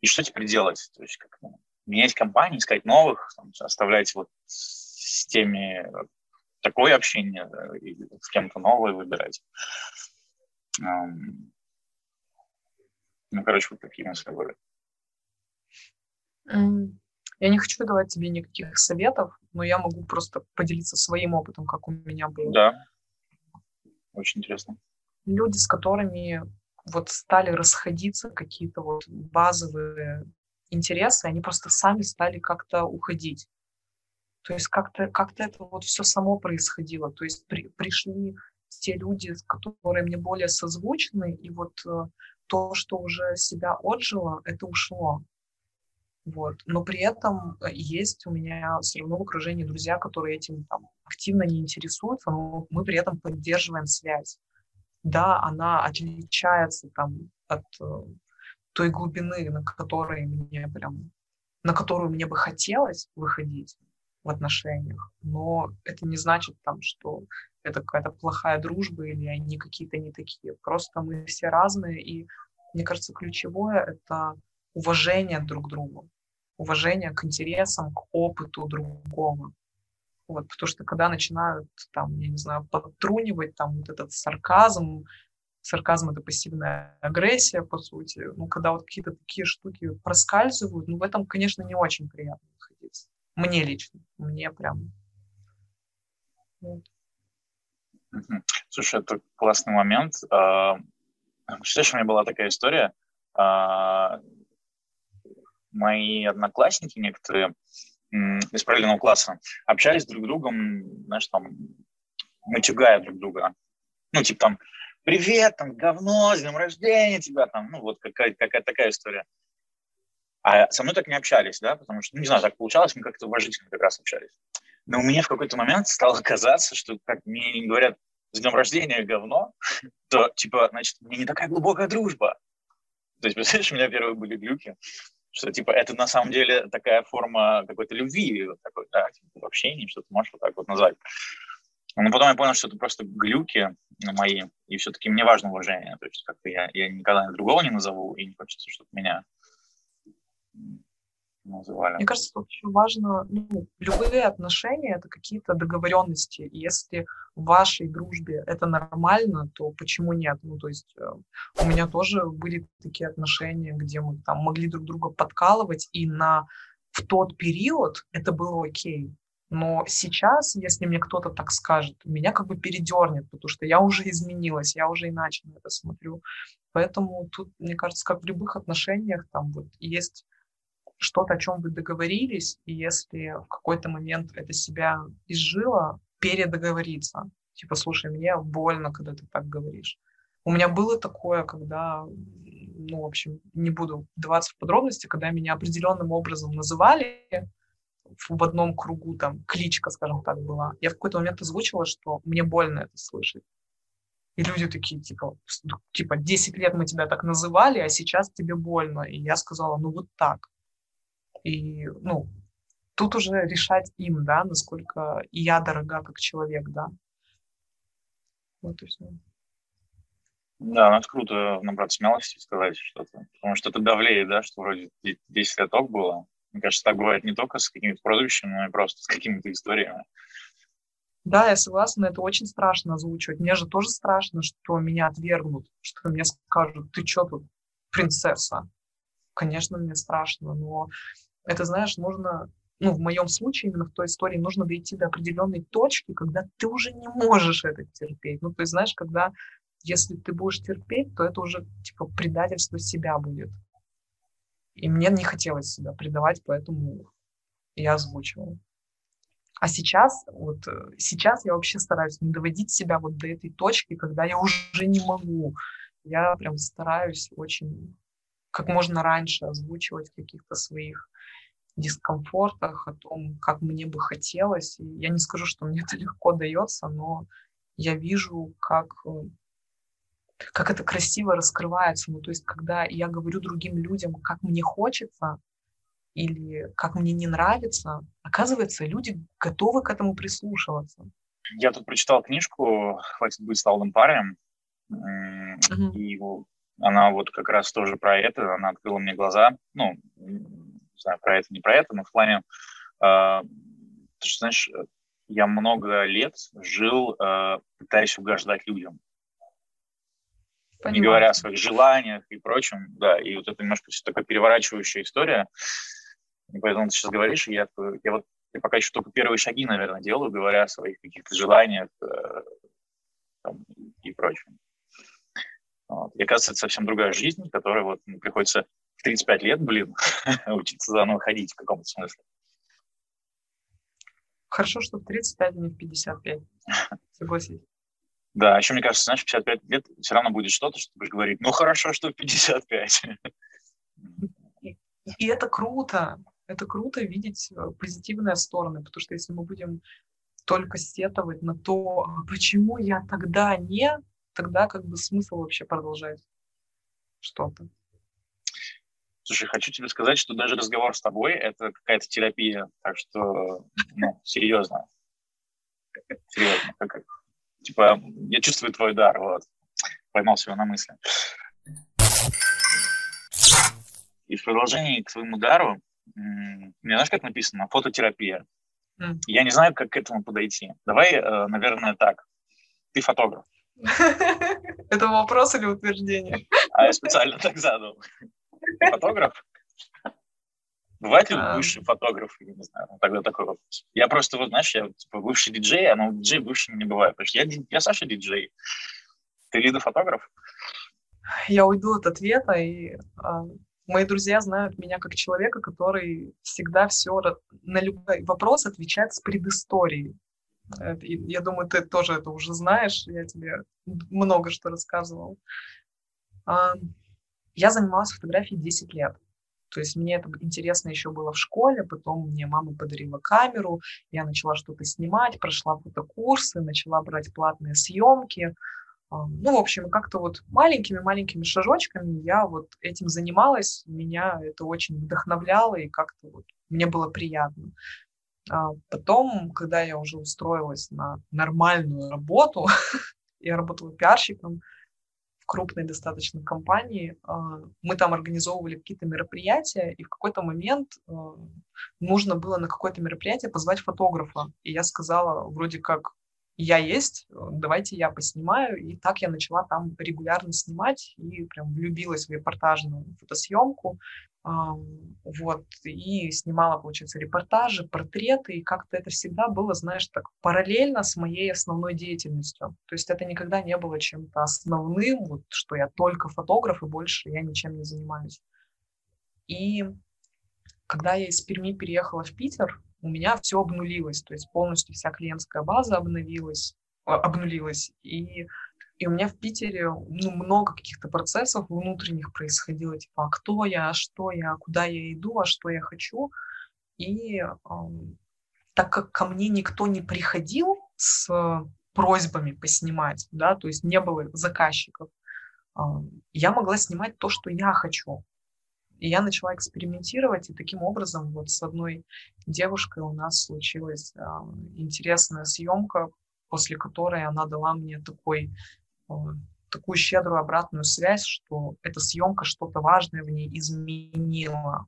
Speaker 1: и что теперь делать? То есть как ну, менять компании, искать новых, там, оставлять вот с теми такое общение, да, и с кем-то новое выбирать. Ну, короче, вот такие мысли были.
Speaker 2: Я не хочу давать тебе никаких советов, но я могу просто поделиться своим опытом, как у меня было.
Speaker 1: Да, очень интересно.
Speaker 2: Люди, с которыми вот стали расходиться какие-то вот базовые интересы, они просто сами стали как-то уходить. То есть как-то как это вот все само происходило. То есть при, пришли те люди, которые мне более созвучны, и вот э, то, что уже себя отжило, это ушло. Вот. Но при этом э, есть у меня все равно в окружении друзья, которые этим там, активно не интересуются, но мы при этом поддерживаем связь. Да, она отличается там, от э, той глубины, на которой мне прям, на которую мне бы хотелось выходить в отношениях, но это не значит там, что это какая-то плохая дружба или они какие-то не такие. Просто мы все разные, и мне кажется, ключевое — это уважение друг к другу, уважение к интересам, к опыту другого. Вот, потому что когда начинают там, я не знаю, подтрунивать там вот этот сарказм, сарказм это пассивная агрессия, по сути, ну, когда вот какие-то такие штуки проскальзывают, ну, в этом, конечно, не очень приятно находиться. Мне лично, мне прям.
Speaker 1: Вот. Слушай, это классный момент. А, представляешь, у меня была такая история. А, мои одноклассники некоторые из параллельного класса общались друг с другом, знаешь, там, матюгая друг друга. Ну, типа там, привет, там, говно, с днем рождения тебя, там, ну, вот какая-то какая такая история. А со мной так не общались, да, потому что, ну, не знаю, так получалось, мы как-то уважительно как раз общались. Но мне в какой-то момент стало казаться, что как мне говорят с днем рождения говно, то, типа, значит, мне не такая глубокая дружба. То есть, представляешь, у меня первые были глюки, что, типа, это на самом деле такая форма какой-то любви, вот такой, да, типа, в общении, что ты можешь вот так вот назвать. Но потом я понял, что это просто глюки мои, и все-таки мне важно уважение. То есть как-то я, я никогда другого не назову, и не хочется, чтобы меня называли.
Speaker 2: Мне кажется, тут еще важно, ну, любые отношения — это какие-то договоренности. И если в вашей дружбе это нормально, то почему нет? Ну, то есть э, у меня тоже были такие отношения, где мы там могли друг друга подкалывать, и на в тот период это было окей. Но сейчас, если мне кто-то так скажет, меня как бы передернет, потому что я уже изменилась, я уже иначе на это смотрю. Поэтому тут, мне кажется, как в любых отношениях, там вот есть что-то, о чем вы договорились, и если в какой-то момент это себя изжило, передоговориться. Типа, слушай, мне больно, когда ты так говоришь. У меня было такое, когда, ну, в общем, не буду вдаваться в подробности, когда меня определенным образом называли в одном кругу, там, кличка, скажем так, была. Я в какой-то момент озвучила, что мне больно это слышать. И люди такие, типа, типа, 10 лет мы тебя так называли, а сейчас тебе больно. И я сказала, ну вот так. И, ну, тут уже решать им, да, насколько и я дорога как человек, да.
Speaker 1: Вот и все. Да, ну это круто набраться смелости и сказать что-то. Потому что это давлеет, да, что вроде 10 лет ок было. Мне кажется, так бывает не только с какими-то прозвищами, но и просто с какими-то историями.
Speaker 2: Да, я согласна, это очень страшно озвучивать. Мне же тоже страшно, что меня отвергнут, что мне скажут, ты что тут, принцесса? Конечно, мне страшно, но это, знаешь, нужно, ну, в моем случае, именно в той истории, нужно дойти до определенной точки, когда ты уже не можешь это терпеть. Ну, то есть, знаешь, когда, если ты будешь терпеть, то это уже, типа, предательство себя будет. И мне не хотелось себя предавать, поэтому я озвучивала. А сейчас, вот э, сейчас я вообще стараюсь не доводить себя вот до этой точки, когда я уже не могу. Я прям стараюсь очень как можно раньше озвучивать каких-то своих дискомфортах, о том, как мне бы хотелось. И я не скажу, что мне это легко дается, но я вижу, как, э, как это красиво раскрывается. Ну, то есть, когда я говорю другим людям, как мне хочется или как мне не нравится, оказывается, люди готовы к этому прислушиваться.
Speaker 1: Я тут прочитал книжку «Хватит быть славным парнем», mm-hmm. и она вот как раз тоже про это, она открыла мне глаза, ну, не знаю, про это, не про это, но в плане, э, ты же знаешь, я много лет жил, э, пытаясь угождать людям. Понимаю. Не говоря о своих желаниях и прочем, да, и вот это немножко все такая переворачивающая история. И поэтому ты сейчас говоришь, я, я вот я пока еще только первые шаги, наверное, делаю, говоря о своих каких-то желаниях э, там, и прочем. Вот. И оказывается, это совсем другая жизнь, которая вот ну, приходится 35 лет, блин, учиться заново ходить в каком-то смысле.
Speaker 2: Хорошо, что в 35, а не в 55. Согласись.
Speaker 1: Да, еще мне кажется, знаешь, в 55 лет все равно будет что-то, что ты будешь говорить, ну хорошо, что в 55.
Speaker 2: И, и это круто. Это круто видеть э, позитивные стороны, потому что если мы будем только сетовать на то, «А почему я тогда не, тогда как бы смысл вообще продолжать что-то.
Speaker 1: Слушай, хочу тебе сказать, что даже разговор с тобой – это какая-то терапия, так что, ну, серьезно. Серьезно. Как, типа, я чувствую твой дар, вот. Поймал себя на мысли. И в продолжении к твоему дару, мне знаешь, как написано? Фототерапия. Mm. Я не знаю, как к этому подойти. Давай, э, наверное, так. Ты фотограф.
Speaker 2: Это вопрос или утверждение?
Speaker 1: А я специально так задал. Ты фотограф? Бывает ли а... бывший фотограф? Я не знаю, ну, тогда такой вопрос. Я просто, вот, знаешь, я типа, бывший диджей, а ну, диджей бывшим не бывает. Потому что я, я Саша диджей. Ты Лида фотограф?
Speaker 2: Я уйду от ответа, и а, мои друзья знают меня как человека, который всегда все на любой вопрос отвечает с предысторией. Я думаю, ты тоже это уже знаешь, я тебе много что рассказывал. Я занималась фотографией 10 лет. То есть мне это интересно еще было в школе, потом мне мама подарила камеру, я начала что-то снимать, прошла фотокурсы, начала брать платные съемки. Ну, в общем, как-то вот маленькими-маленькими шажочками я вот этим занималась, меня это очень вдохновляло и как-то вот мне было приятно. А потом, когда я уже устроилась на нормальную работу, я работала пиарщиком в крупной достаточно компании, а, мы там организовывали какие-то мероприятия, и в какой-то момент а, нужно было на какое-то мероприятие позвать фотографа. И я сказала, вроде как, я есть, давайте я поснимаю. И так я начала там регулярно снимать и прям влюбилась в репортажную фотосъемку. Вот, и снимала, получается, репортажи, портреты, и как-то это всегда было, знаешь, так параллельно с моей основной деятельностью. То есть это никогда не было чем-то основным, вот, что я только фотограф, и больше я ничем не занимаюсь. И когда я из Перми переехала в Питер, у меня все обнулилось, то есть полностью вся клиентская база обновилась, а, обнулилась, и и у меня в Питере ну, много каких-то процессов внутренних происходило, типа, а кто я, а что я, куда я иду, а что я хочу. И э, так как ко мне никто не приходил с просьбами поснимать, да, то есть не было заказчиков, э, я могла снимать то, что я хочу. И я начала экспериментировать, и таким образом вот с одной девушкой у нас случилась э, интересная съемка, после которой она дала мне такой такую щедрую обратную связь, что эта съемка что-то важное в ней изменила.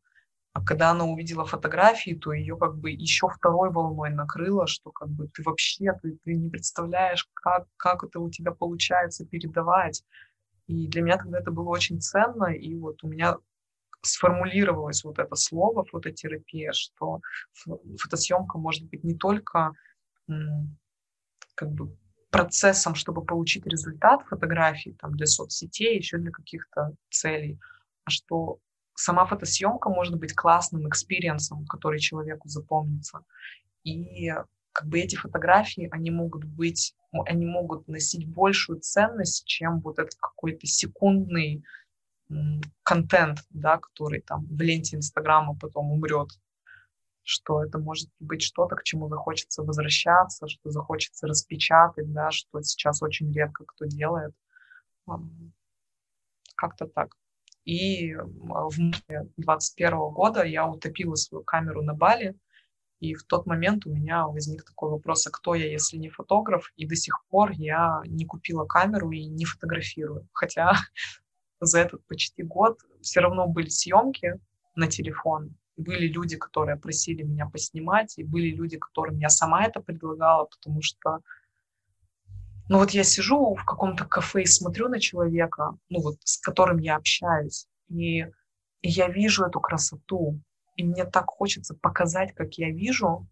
Speaker 2: А когда она увидела фотографии, то ее как бы еще второй волной накрыло, что как бы ты вообще ты, ты не представляешь, как, как это у тебя получается передавать. И для меня тогда это было очень ценно, и вот у меня сформулировалось вот это слово фототерапия, что фотосъемка может быть не только как бы процессом, чтобы получить результат фотографии там, для соцсетей, еще для каких-то целей, а что сама фотосъемка может быть классным experience ом, который человеку запомнится. И как бы эти фотографии, они могут быть, они могут носить большую ценность, чем вот этот какой-то секундный контент, да, который там в ленте Инстаграма потом умрет что это может быть что-то, к чему захочется возвращаться, что захочется распечатать, да, что сейчас очень редко кто делает. Как-то так. И в марте 2021 года я утопила свою камеру на Бали, и в тот момент у меня возник такой вопрос, а кто я, если не фотограф? И до сих пор я не купила камеру и не фотографирую. Хотя за этот почти год все равно были съемки на телефон, были люди, которые просили меня поснимать, и были люди, которым я сама это предлагала, потому что, ну вот я сижу в каком-то кафе и смотрю на человека, ну вот с которым я общаюсь, и, и я вижу эту красоту, и мне так хочется показать, как я вижу,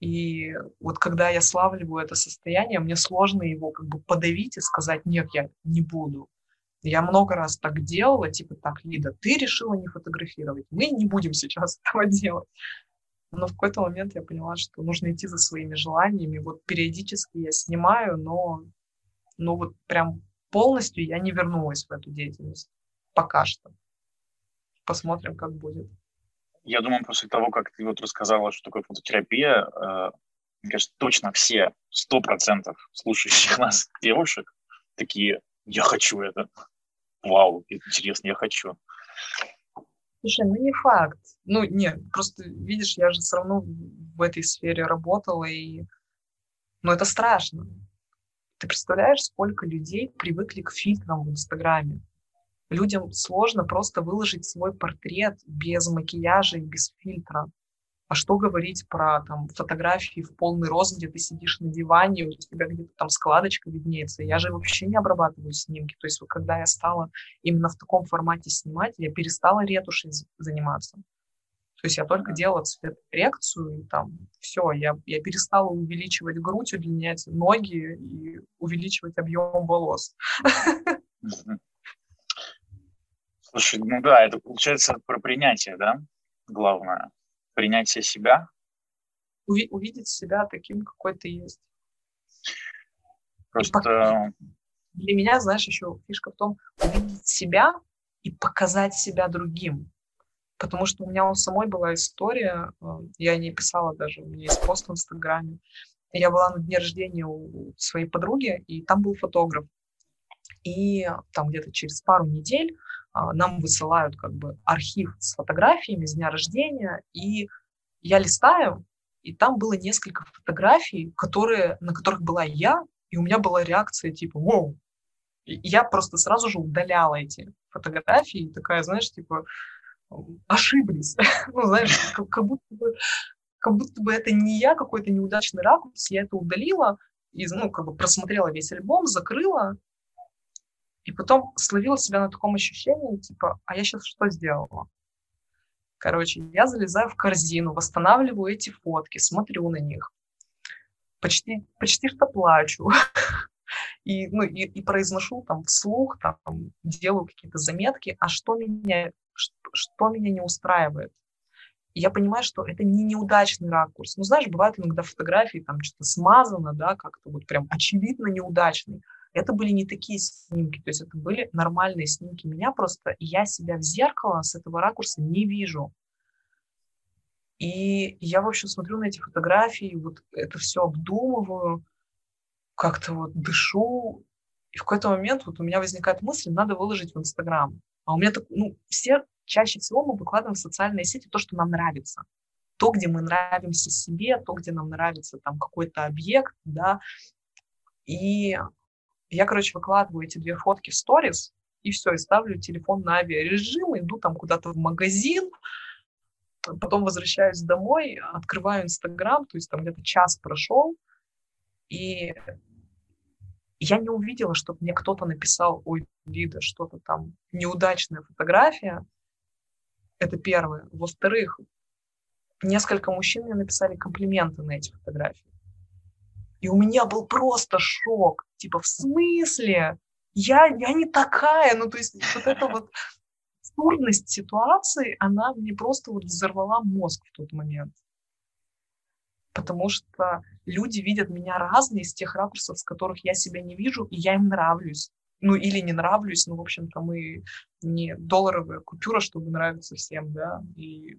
Speaker 2: и вот когда я славливаю это состояние, мне сложно его как бы подавить и сказать, нет, я не буду. Я много раз так делала, типа так, Лида, ты решила не фотографировать, мы не будем сейчас этого делать. Но в какой-то момент я поняла, что нужно идти за своими желаниями. Вот периодически я снимаю, но ну вот прям полностью я не вернулась в эту деятельность. Пока что. Посмотрим, как будет.
Speaker 1: Я думаю, после того, как ты вот рассказала, что такое фототерапия, э, мне кажется, точно все, сто процентов слушающих нас девушек такие, я хочу это. Вау, интересно, я хочу.
Speaker 2: Слушай, ну не факт. Ну, нет, просто, видишь, я же все равно в этой сфере работала, и... Ну, это страшно. Ты представляешь, сколько людей привыкли к фильтрам в Инстаграме? Людям сложно просто выложить свой портрет без макияжа и без фильтра. А что говорить про там, фотографии в полный рост, где ты сидишь на диване, у тебя где-то там складочка виднеется. Я же вообще не обрабатываю снимки. То есть вот когда я стала именно в таком формате снимать, я перестала ретушей заниматься. То есть я только делала цветокоррекцию, и там все, я, я перестала увеличивать грудь, удлинять ноги и увеличивать объем волос.
Speaker 1: Слушай, ну да, это получается про принятие, да, главное. Принятие себя.
Speaker 2: Уви- увидеть себя таким, какой ты есть.
Speaker 1: Просто...
Speaker 2: Для меня, знаешь, еще фишка в том, увидеть себя и показать себя другим. Потому что у меня у самой была история, э, я не писала даже, у меня есть пост в Инстаграме. Я была на дне рождения у своей подруги, и там был фотограф. И там где-то через пару недель нам высылают как бы архив с фотографиями с дня рождения, и я листаю, и там было несколько фотографий, которые, на которых была я, и у меня была реакция типа «Воу!». И я просто сразу же удаляла эти фотографии, такая, знаешь, типа ошиблись. ну, знаешь, как, как, будто бы, как будто бы это не я, какой-то неудачный ракурс, я это удалила, и, ну, как бы просмотрела весь альбом, закрыла, и потом словила себя на таком ощущении, типа, а я сейчас что сделала? Короче, я залезаю в корзину, восстанавливаю эти фотки, смотрю на них, почти, почти что плачу. И, ну, и, и произношу там вслух, там, делаю какие-то заметки, а что меня что меня не устраивает. И я понимаю, что это не неудачный ракурс. Ну, знаешь, бывают иногда фотографии, там что-то смазано, да, как-то вот прям очевидно неудачный. Это были не такие снимки, то есть это были нормальные снимки меня просто, я себя в зеркало с этого ракурса не вижу. И я, в общем, смотрю на эти фотографии, вот это все обдумываю, как-то вот дышу, и в какой-то момент вот у меня возникает мысль, надо выложить в Инстаграм. А у меня так, ну, все чаще всего мы выкладываем в социальные сети то, что нам нравится. То, где мы нравимся себе, то, где нам нравится там какой-то объект, да. И я, короче, выкладываю эти две фотки в сторис, и все, и ставлю телефон на авиарежим, иду там куда-то в магазин, потом возвращаюсь домой, открываю Инстаграм, то есть там где-то час прошел, и я не увидела, чтобы мне кто-то написал, ой, Лида, что-то там, неудачная фотография. Это первое. Во-вторых, несколько мужчин мне написали комплименты на эти фотографии. И у меня был просто шок. Типа, в смысле? Я, я не такая. Ну, то есть вот эта вот абсурдность ситуации, она мне просто вот взорвала мозг в тот момент потому что люди видят меня разные из тех ракурсов, с которых я себя не вижу, и я им нравлюсь. Ну, или не нравлюсь, ну, в общем-то, мы не долларовая купюра, чтобы нравиться всем, да, и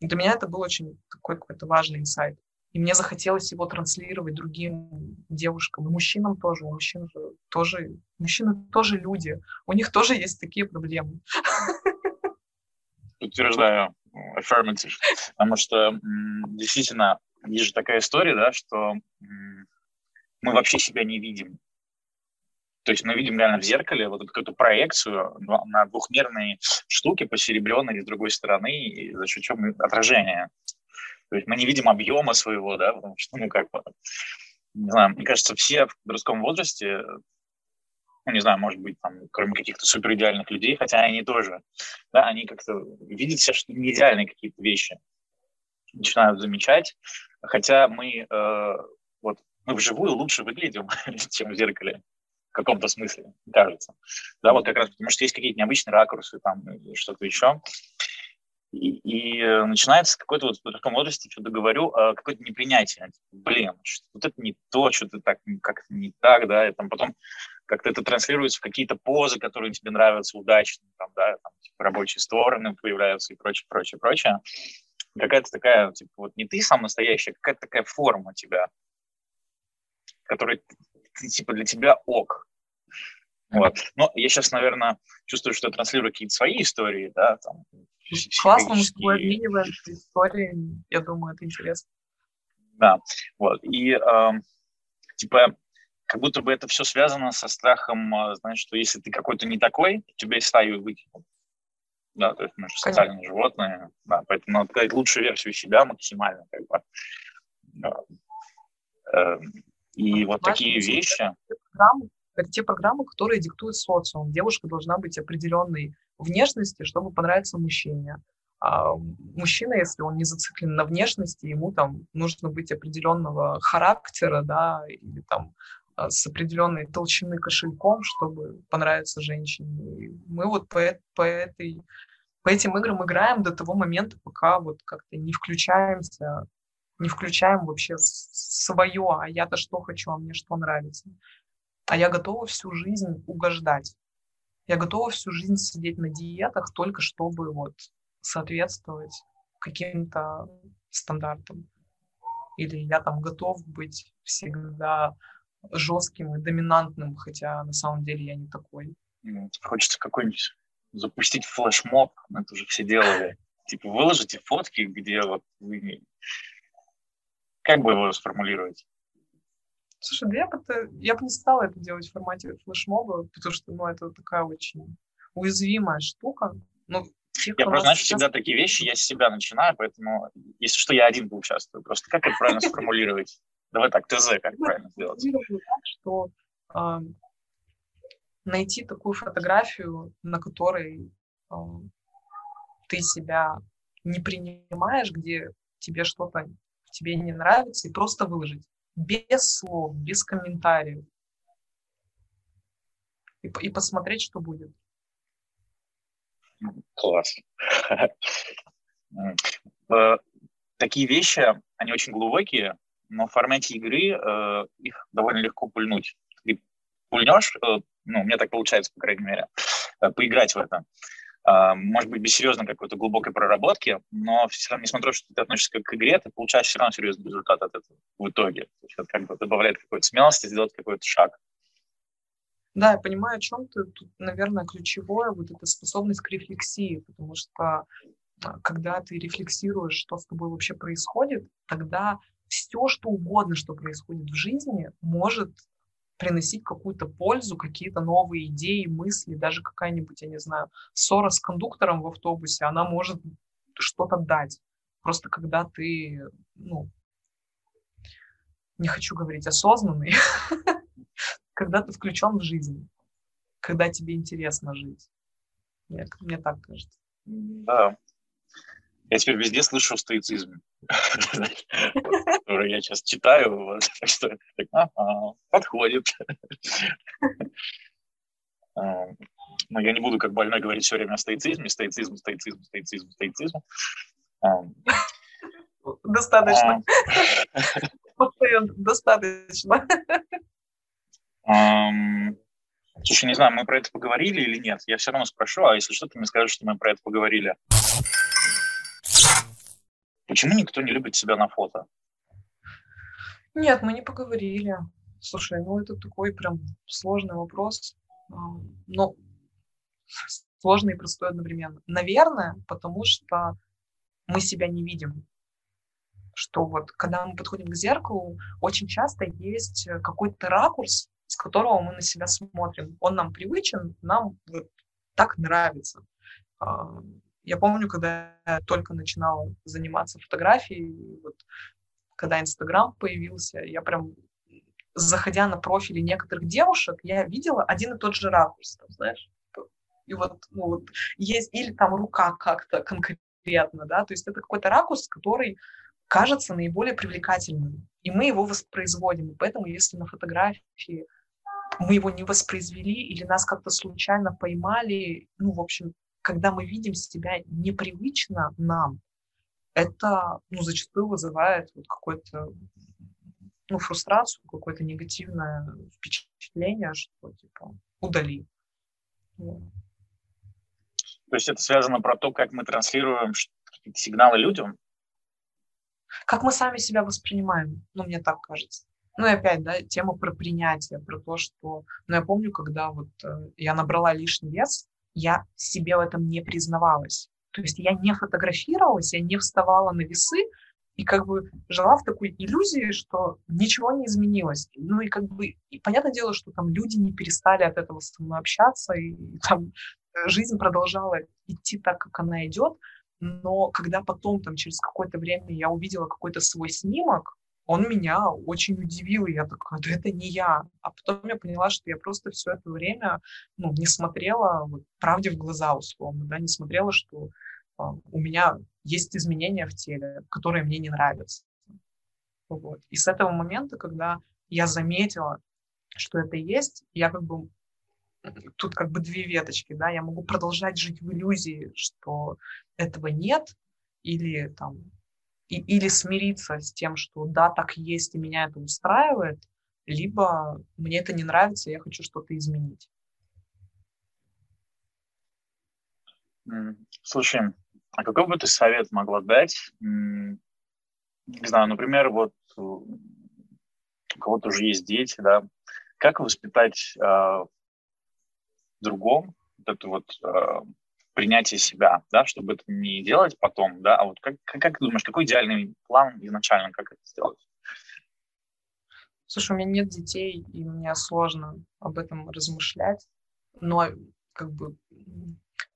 Speaker 2: для меня это был очень такой какой-то важный инсайт. И мне захотелось его транслировать другим девушкам, и мужчинам тоже. У мужчин же тоже, мужчины тоже люди. У них тоже есть такие проблемы.
Speaker 1: Утверждаю affirmative, потому что действительно есть же такая история, да, что мы вообще себя не видим. То есть мы видим реально в зеркале вот эту какую-то проекцию на двухмерной штуке, посеребренной с другой стороны, за счет чего отражение. То есть мы не видим объема своего, да, потому что, ну, как бы, не знаю, мне кажется, все в подростковом возрасте ну, не знаю, может быть, там, кроме каких-то супер идеальных людей, хотя они тоже, да, они как-то видят все, что не идеальные какие-то вещи, начинают замечать, хотя мы, э, вот, мы вживую лучше выглядим, чем в зеркале, в каком-то смысле, кажется. Да, вот как раз потому что есть какие-то необычные ракурсы там что-то еще. И, и начинается какой-то вот в таком возрасте, что-то говорю, а какое-то непринятие. Типа, блин, вот это не то, что-то так, как-то не так, да, и там потом как-то это транслируется в какие-то позы, которые тебе нравятся, удачные, там, да, там, типа, рабочие стороны появляются и прочее, прочее, прочее. Какая-то такая, типа, вот не ты сам настоящий, а какая-то такая форма тебя, которая, типа, для тебя ок. Вот. Но я сейчас, наверное, чувствую, что я транслирую какие-то свои истории, да, там.
Speaker 2: Классно, мы с тобой обмениваемся историями, я думаю, это интересно.
Speaker 1: Да, вот. И, э, типа, как будто бы это все связано со страхом, а, знаешь, что если ты какой-то не такой, тебя из стаи выкинут. Да, то есть мы же социальные Конечно. животные, да, поэтому надо сказать лучшую версию себя максимально, как бы. Да. Эм, и вот, вот такие вещи.
Speaker 2: Программы, это те программы, которые диктует социум. Девушка должна быть определенной внешности, чтобы понравиться мужчине. А мужчина, если он не зациклен на внешности, ему там нужно быть определенного характера, да, или там а, с определенной толщины кошельком, чтобы понравиться женщине. И мы вот по, по, этой, по этим играм играем до того момента, пока вот как-то не включаемся, не включаем вообще свое, а я-то что хочу, а мне что нравится. А я готова всю жизнь угождать. Я готова всю жизнь сидеть на диетах только чтобы вот соответствовать каким-то стандартам. Или я там готов быть всегда жестким и доминантным, хотя на самом деле я не такой.
Speaker 1: Хочется какой-нибудь запустить флешмоб, это уже все делали. Типа выложите фотки, где вот вы... Как бы его сформулировать?
Speaker 2: Слушай, да я бы, я бы не стала это делать в формате флешмоба, потому что, ну, это такая очень уязвимая штука. Ну,
Speaker 1: я просто, знаешь, всегда такие вещи, я с себя начинаю, поэтому, если что, я один поучаствую. Просто как это правильно сформулировать? Давай так, ТЗ как правильно сделать? Так,
Speaker 2: что э, найти такую фотографию, на которой э, ты себя не принимаешь, где тебе что-то тебе не нравится, и просто выложить. Без слов, без комментариев. И, и посмотреть, что будет.
Speaker 1: Класс. Э, такие вещи, они очень глубокие, но в формате игры э, их довольно легко пульнуть. Ты пульнешь, э, ну, мне так получается, по крайней мере, поиграть в это. Э, может быть, без серьезной какой-то глубокой проработки, но все равно, несмотря на то, что ты относишься к игре, ты получаешь все равно серьезный результат от этого в итоге. То есть это как бы добавляет какой-то смелости сделать какой-то шаг.
Speaker 2: Да, я понимаю, о чем ты. Тут, наверное, ключевое вот эта способность к рефлексии, потому что а, когда ты рефлексируешь, что с тобой вообще происходит, тогда все, что угодно, что происходит в жизни, может приносить какую-то пользу, какие-то новые идеи, мысли, даже какая-нибудь, я не знаю, ссора с кондуктором в автобусе, она может что-то дать. Просто когда ты, ну, не хочу говорить осознанный, когда ты включен в жизнь, когда тебе интересно жить. Мне, так кажется.
Speaker 1: Да, я теперь везде слышу стоицизм, который я сейчас читаю, так что подходит. А, но я не буду как больной говорить все время о стоицизме, стоицизм, стоицизм, стоицизм, стоицизм. А,
Speaker 2: достаточно. Достаточно.
Speaker 1: Слушай, не знаю, мы про это поговорили или нет. Я все равно спрошу, а если что, ты мне скажешь, что мы про это поговорили. Почему никто не любит себя на фото?
Speaker 2: Нет, мы не поговорили. Слушай, ну это такой прям сложный вопрос. А, но сложный и простой одновременно. Наверное, потому что мы себя не видим. Что вот, когда мы подходим к зеркалу, очень часто есть какой-то ракурс, с которого мы на себя смотрим. Он нам привычен, нам вот так нравится. Я помню, когда я только начинала заниматься фотографией, вот, когда Инстаграм появился, я прям, заходя на профили некоторых девушек, я видела один и тот же ракурс, там, знаешь, и вот, ну, вот есть, или там рука как-то конкретно, да, то есть это какой-то ракурс, который кажется наиболее привлекательным, и мы его воспроизводим, и поэтому если на фотографии мы его не воспроизвели или нас как-то случайно поймали, ну, в общем, когда мы видим себя непривычно нам, это ну, зачастую вызывает вот какой-то ну, фрустрацию, какое-то негативное впечатление, что типа удали.
Speaker 1: То есть это связано про то, как мы транслируем сигналы людям?
Speaker 2: Как мы сами себя воспринимаем, ну, мне так кажется. Ну и опять, да, тема про принятие, про то, что... Ну, я помню, когда вот э, я набрала лишний вес, я себе в этом не признавалась. То есть я не фотографировалась, я не вставала на весы, и как бы жила в такой иллюзии, что ничего не изменилось. Ну и как бы, и понятное дело, что там люди не перестали от этого со мной общаться, и, там жизнь продолжала идти так, как она идет, но когда потом, там, через какое-то время я увидела какой-то свой снимок, он меня очень удивил, и я такая, да это не я. А потом я поняла, что я просто все это время ну, не смотрела вот, правде в глаза, условно, да, не смотрела, что э, у меня есть изменения в теле, которые мне не нравятся. Вот. И с этого момента, когда я заметила, что это есть, я как бы тут как бы две веточки, да, я могу продолжать жить в иллюзии, что этого нет, или там, и, или смириться с тем, что да, так есть, и меня это устраивает, либо мне это не нравится, я хочу что-то изменить.
Speaker 1: Слушай, а какой бы ты совет могла дать? Не знаю, например, вот у кого-то уже есть дети, да, как воспитать э, другом вот это вот э, принятие себя, да, чтобы это не делать потом, да, а вот как, как, как думаешь, какой идеальный план изначально, как это сделать?
Speaker 2: Слушай, у меня нет детей, и мне сложно об этом размышлять, но как бы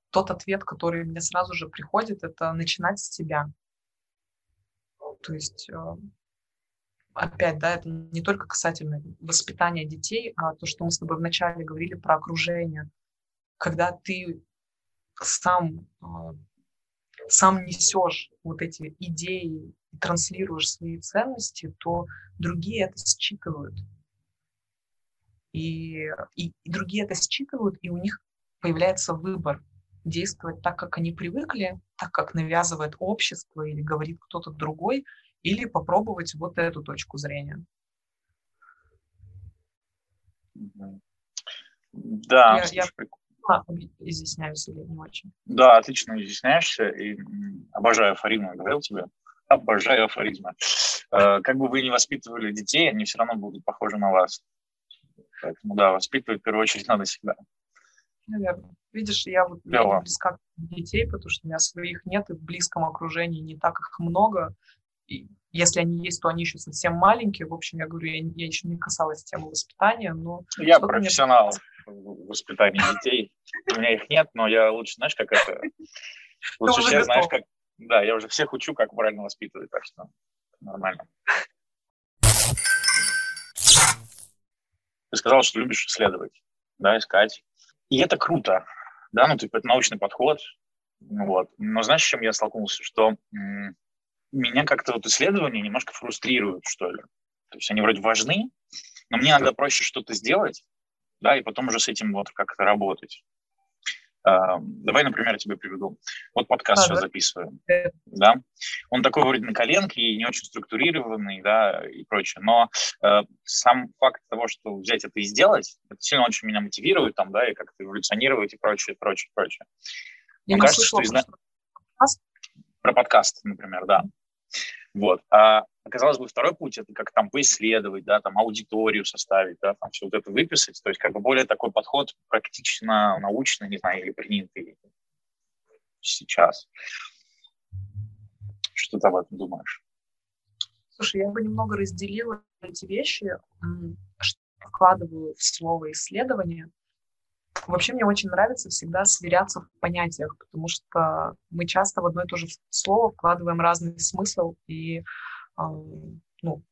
Speaker 2: тот ответ, который мне сразу же приходит, это начинать с себя. То есть э, опять, да, это не только касательно воспитания детей, а то, что мы с тобой вначале говорили про окружение. Когда ты сам, а, сам несешь вот эти идеи, транслируешь свои ценности, то другие это считывают. И, и, и другие это считывают, и у них появляется выбор действовать так, как они привыкли, так, как навязывает общество или говорит кто-то другой, или попробовать вот эту точку зрения.
Speaker 1: Да,
Speaker 2: я, я изъясняюсь или не очень?
Speaker 1: Да, отлично изъясняешься, и обожаю афоризмы, я говорил тебе, обожаю афоризмы. Э, как бы вы ни воспитывали детей, они все равно будут похожи на вас. Поэтому, да, воспитывать в первую очередь надо себя.
Speaker 2: Наверное. Видишь, я вот я близка к детей, потому что у меня своих нет, и в близком окружении не так их много и если они есть, то они еще совсем маленькие. В общем, я говорю, я, я еще не касалась темы воспитания, но...
Speaker 1: Я профессионал в воспитании детей. У меня их нет, но я лучше, знаешь, как это... Лучше всех знаешь, как... Да, я уже всех учу, как правильно воспитывать, так что нормально. Ты сказал, что любишь исследовать, да, искать. И это круто, да, ну, типа, это научный подход, вот. Но знаешь, с чем я столкнулся? Что меня как-то вот исследования немножко фрустрируют, что ли. То есть они вроде важны, но мне надо проще что-то сделать, да, и потом уже с этим вот как-то работать. Uh, давай, например, я тебе приведу. Вот подкаст а, сейчас да? записываем, да. Он такой вроде на коленке и не очень структурированный, да, и прочее. Но uh, сам факт того, что взять это и сделать, это сильно очень меня мотивирует, там, да, и как-то эволюционировать и прочее, прочее, прочее. Я Мне кажется, что из... Про подкаст, например, да. Вот. А оказалось бы, второй путь – это как там поисследовать, да, там аудиторию составить, да, там все вот это выписать. То есть как бы более такой подход практично научный, не знаю, или принятый сейчас. Что ты об этом думаешь?
Speaker 2: Слушай, я бы немного разделила эти вещи, что вкладываю в слово исследование. Вообще мне очень нравится всегда сверяться в понятиях, потому что мы часто в одно и то же слово вкладываем разный смысл, и ну,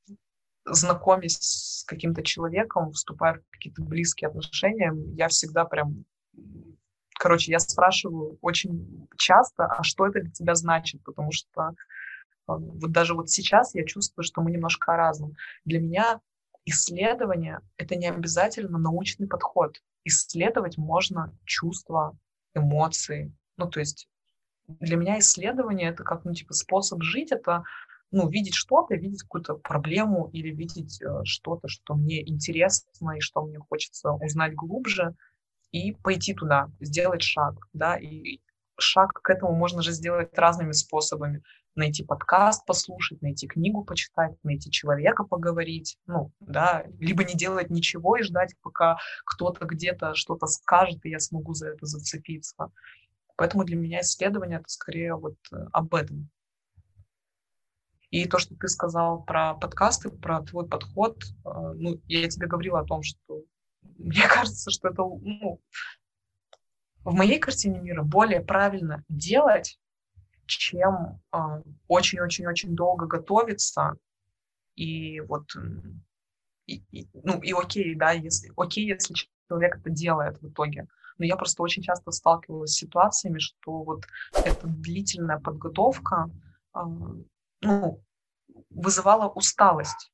Speaker 2: знакомясь с каким-то человеком, вступая в какие-то близкие отношения, я всегда прям короче, я спрашиваю очень часто, а что это для тебя значит, потому что вот даже вот сейчас я чувствую, что мы немножко разным. Для меня исследование — это не обязательно научный подход исследовать можно чувства, эмоции, Ну, то есть для меня исследование это как, ну, типа, способ жить, это, ну, видеть что-то, видеть какую-то проблему или видеть э, что-то, что мне интересно и что мне хочется узнать глубже, и пойти туда, сделать шаг, да, и шаг к этому можно же сделать разными способами. Найти подкаст послушать, найти книгу почитать, найти человека поговорить, ну, да, либо не делать ничего и ждать, пока кто-то где-то что-то скажет, и я смогу за это зацепиться. Поэтому для меня исследование это скорее вот э, об этом. И то, что ты сказал про подкасты, про твой подход, э, ну, я тебе говорила о том, что мне кажется, что это ну, в моей картине мира более правильно делать, чем а, очень-очень-очень долго готовиться. И вот, и, и, ну и окей, да, если, окей, если человек это делает в итоге. Но я просто очень часто сталкивалась с ситуациями, что вот эта длительная подготовка, а, ну, вызывала усталость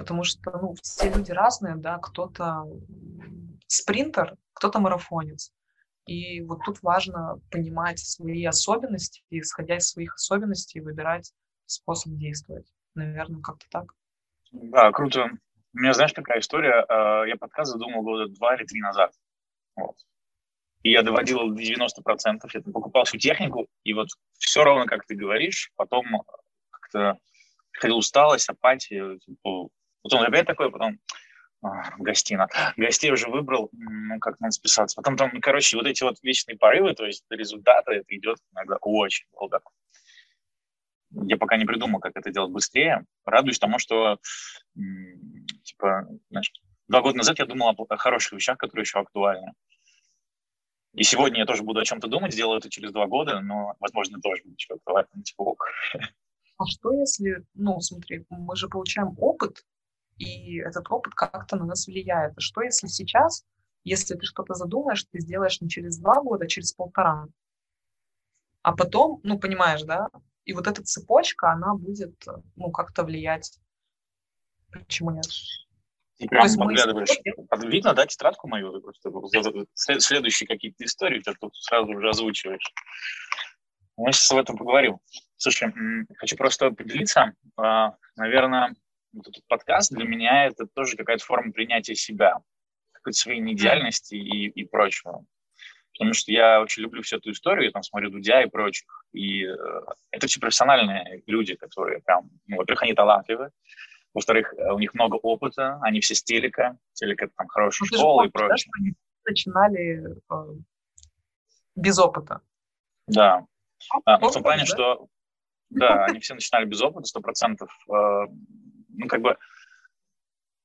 Speaker 2: потому что ну, все люди разные, да, кто-то спринтер, кто-то марафонец. И вот тут важно понимать свои особенности, и, исходя из своих особенностей, выбирать способ действовать. Наверное, как-то так.
Speaker 1: Да, круто. У меня, знаешь, какая история? А, я подкаст задумал года два или три назад. Вот. И я доводил до 90%. Я покупал всю технику, и вот все ровно, как ты говоришь, потом как-то приходила усталость, апатия, типа, Потом опять такой, потом а, гостина. Гостей уже выбрал, ну, как надо списаться. Потом там, короче, вот эти вот вечные порывы, то есть до результата это идет иногда очень долго. Я пока не придумал, как это делать быстрее. Радуюсь тому, что, типа, знаешь, два года назад я думал о хороших вещах, которые еще актуальны. И сегодня я тоже буду о чем-то думать, сделаю это через два года, но, возможно, тоже будет что-то актуальное, типа, ок.
Speaker 2: А что если, ну, смотри, мы же получаем опыт, и этот опыт как-то на нас влияет. А что если сейчас, если ты что-то задумаешь, ты сделаешь не через два года, а через полтора? А потом, ну, понимаешь, да? И вот эта цепочка, она будет, ну, как-то влиять. Почему нет?
Speaker 1: Ты прям подглядываешь. Мы... Видно, да, тетрадку мою? Ты просто следующие какие-то истории ты тут сразу уже озвучиваешь. Мы сейчас об этом поговорим. Слушай, хочу просто поделиться. А, Наверное, вот этот подкаст для меня это тоже какая-то форма принятия себя, какой-то своей неидеальности и, и прочего. Потому что я очень люблю всю эту историю, я там смотрю Дудя и прочих. И э, это все профессиональные люди, которые прям, ну, во-первых, они талантливы, во-вторых, э, у них много опыта, они все с телека, телека это там хорошая ну, школа и прочее.
Speaker 2: Да, они начинали э, без опыта.
Speaker 1: Да. А, ну, в том плане, да? что да, они все начинали без опыта, сто процентов. Ну, как бы,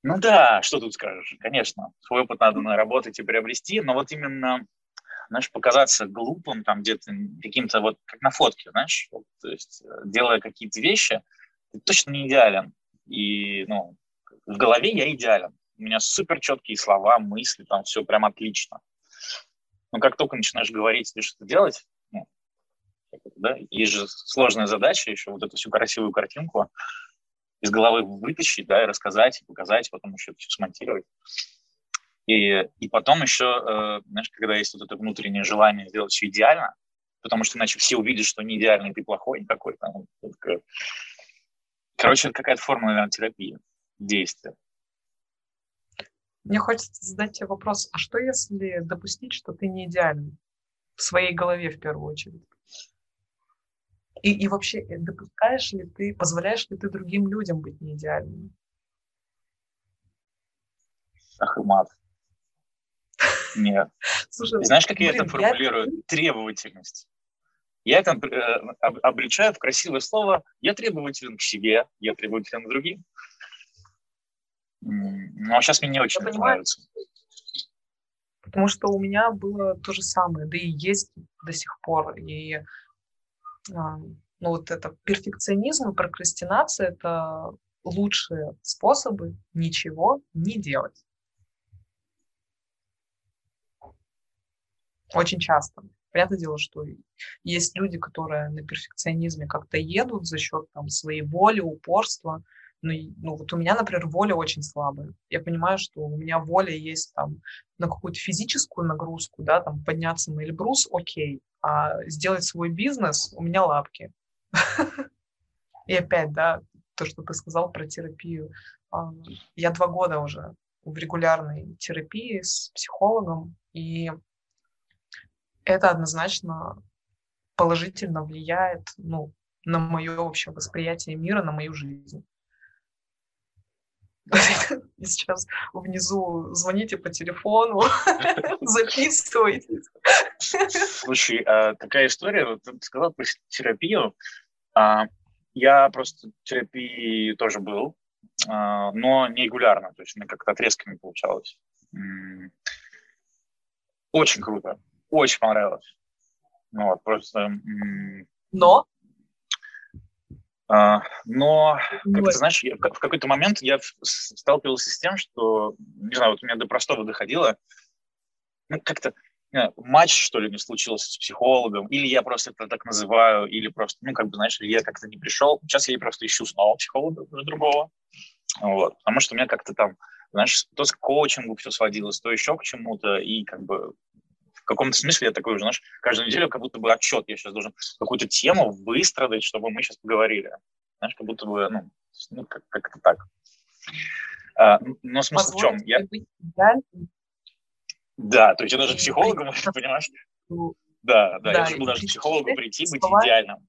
Speaker 1: ну да, что тут скажешь, конечно, свой опыт надо наработать и приобрести, но вот именно, знаешь, показаться глупым там где-то, каким-то вот, как на фотке, знаешь, вот, то есть э, делая какие-то вещи, ты точно не идеален. И, ну, в голове я идеален. У меня супер четкие слова, мысли, там все прям отлично. Но как только начинаешь говорить или что-то делать, ну, да, есть же сложная задача еще вот эту всю красивую картинку из головы вытащить, да, и рассказать, и показать, потом еще все смонтировать. И, и потом еще, э, знаешь, когда есть вот это внутреннее желание сделать все идеально, потому что иначе все увидят, что не идеальный, ты плохой какой-то. Короче, это какая-то форма, наверное, терапии, действия.
Speaker 2: Мне хочется задать тебе вопрос, а что если допустить, что ты не идеальный? В своей голове в первую очередь. И, и вообще, э, допускаешь ли ты, позволяешь ли ты другим людям быть неидеальными?
Speaker 1: Ах и мат. Нет. Слушай, Знаешь, как блин, я это формулирую? Я... Требовательность. Я это э, обличаю в красивое слово «я требователен к себе, я требователен к другим». А сейчас мне не очень это нравится.
Speaker 2: Потому что у меня было то же самое, да и есть до сих пор. И ну, вот это перфекционизм и прокрастинация – это лучшие способы ничего не делать. Очень часто. Понятное дело, что есть люди, которые на перфекционизме как-то едут за счет там, своей воли, упорства. Ну, ну, вот у меня, например, воля очень слабая. Я понимаю, что у меня воля есть там на какую-то физическую нагрузку, да, там подняться на Эльбрус, окей, а сделать свой бизнес у меня лапки. И опять, да, то, что ты сказал про терапию. А, я два года уже в регулярной терапии с психологом, и это однозначно положительно влияет ну, на мое общее восприятие мира, на мою жизнь. И сейчас внизу звоните по телефону, записывайте.
Speaker 1: Слушай, а такая история, вот ты сказал про терапию. А, я просто в терапии тоже был, а, но не регулярно, то есть как-то отрезками получалось. Очень круто, очень понравилось. Ну, вот, просто...
Speaker 2: Но?
Speaker 1: А, но, как ты знаешь, я, в какой-то момент я сталкивался с тем, что, не знаю, вот у меня до простого доходило, ну, как-то матч, что ли, не случился с психологом, или я просто это так называю, или просто, ну, как бы, знаешь, я как-то не пришел. Сейчас я просто ищу снова психолога уже другого. Вот. Потому что у меня как-то там, знаешь, то с коучингу все сводилось, то еще к чему-то, и как бы в каком-то смысле я такой уже, знаешь, каждую неделю как будто бы отчет, я сейчас должен какую-то тему выстрадать, чтобы мы сейчас поговорили. Знаешь, как будто бы, ну, ну как- как-то так. А, но смысл Позволить в чем? Я... Да, то есть я даже психологом, понимаешь? Да, да, я должен даже психологу прийти, быть идеальным.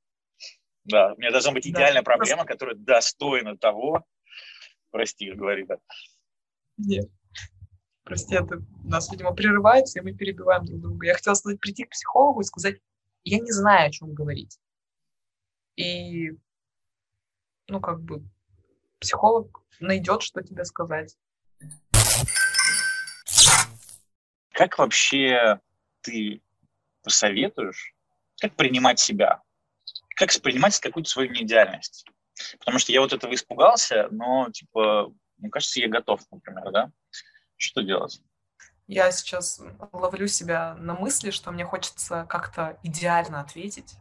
Speaker 1: Да, у меня должна быть идеальная проблема, которая достойна того, прости, говори, да.
Speaker 2: Нет, прости, это у нас, видимо, прерывается, и мы перебиваем друг друга. Я хотела сказать, прийти к психологу и сказать, я не знаю, о чем говорить. И, ну, как бы, психолог найдет, что тебе сказать.
Speaker 1: Как вообще ты посоветуешь, как принимать себя? Как принимать какую-то свою неидеальность? Потому что я вот этого испугался, но, типа, мне кажется, я готов, например, да? Что делать?
Speaker 2: Я сейчас ловлю себя на мысли, что мне хочется как-то идеально ответить,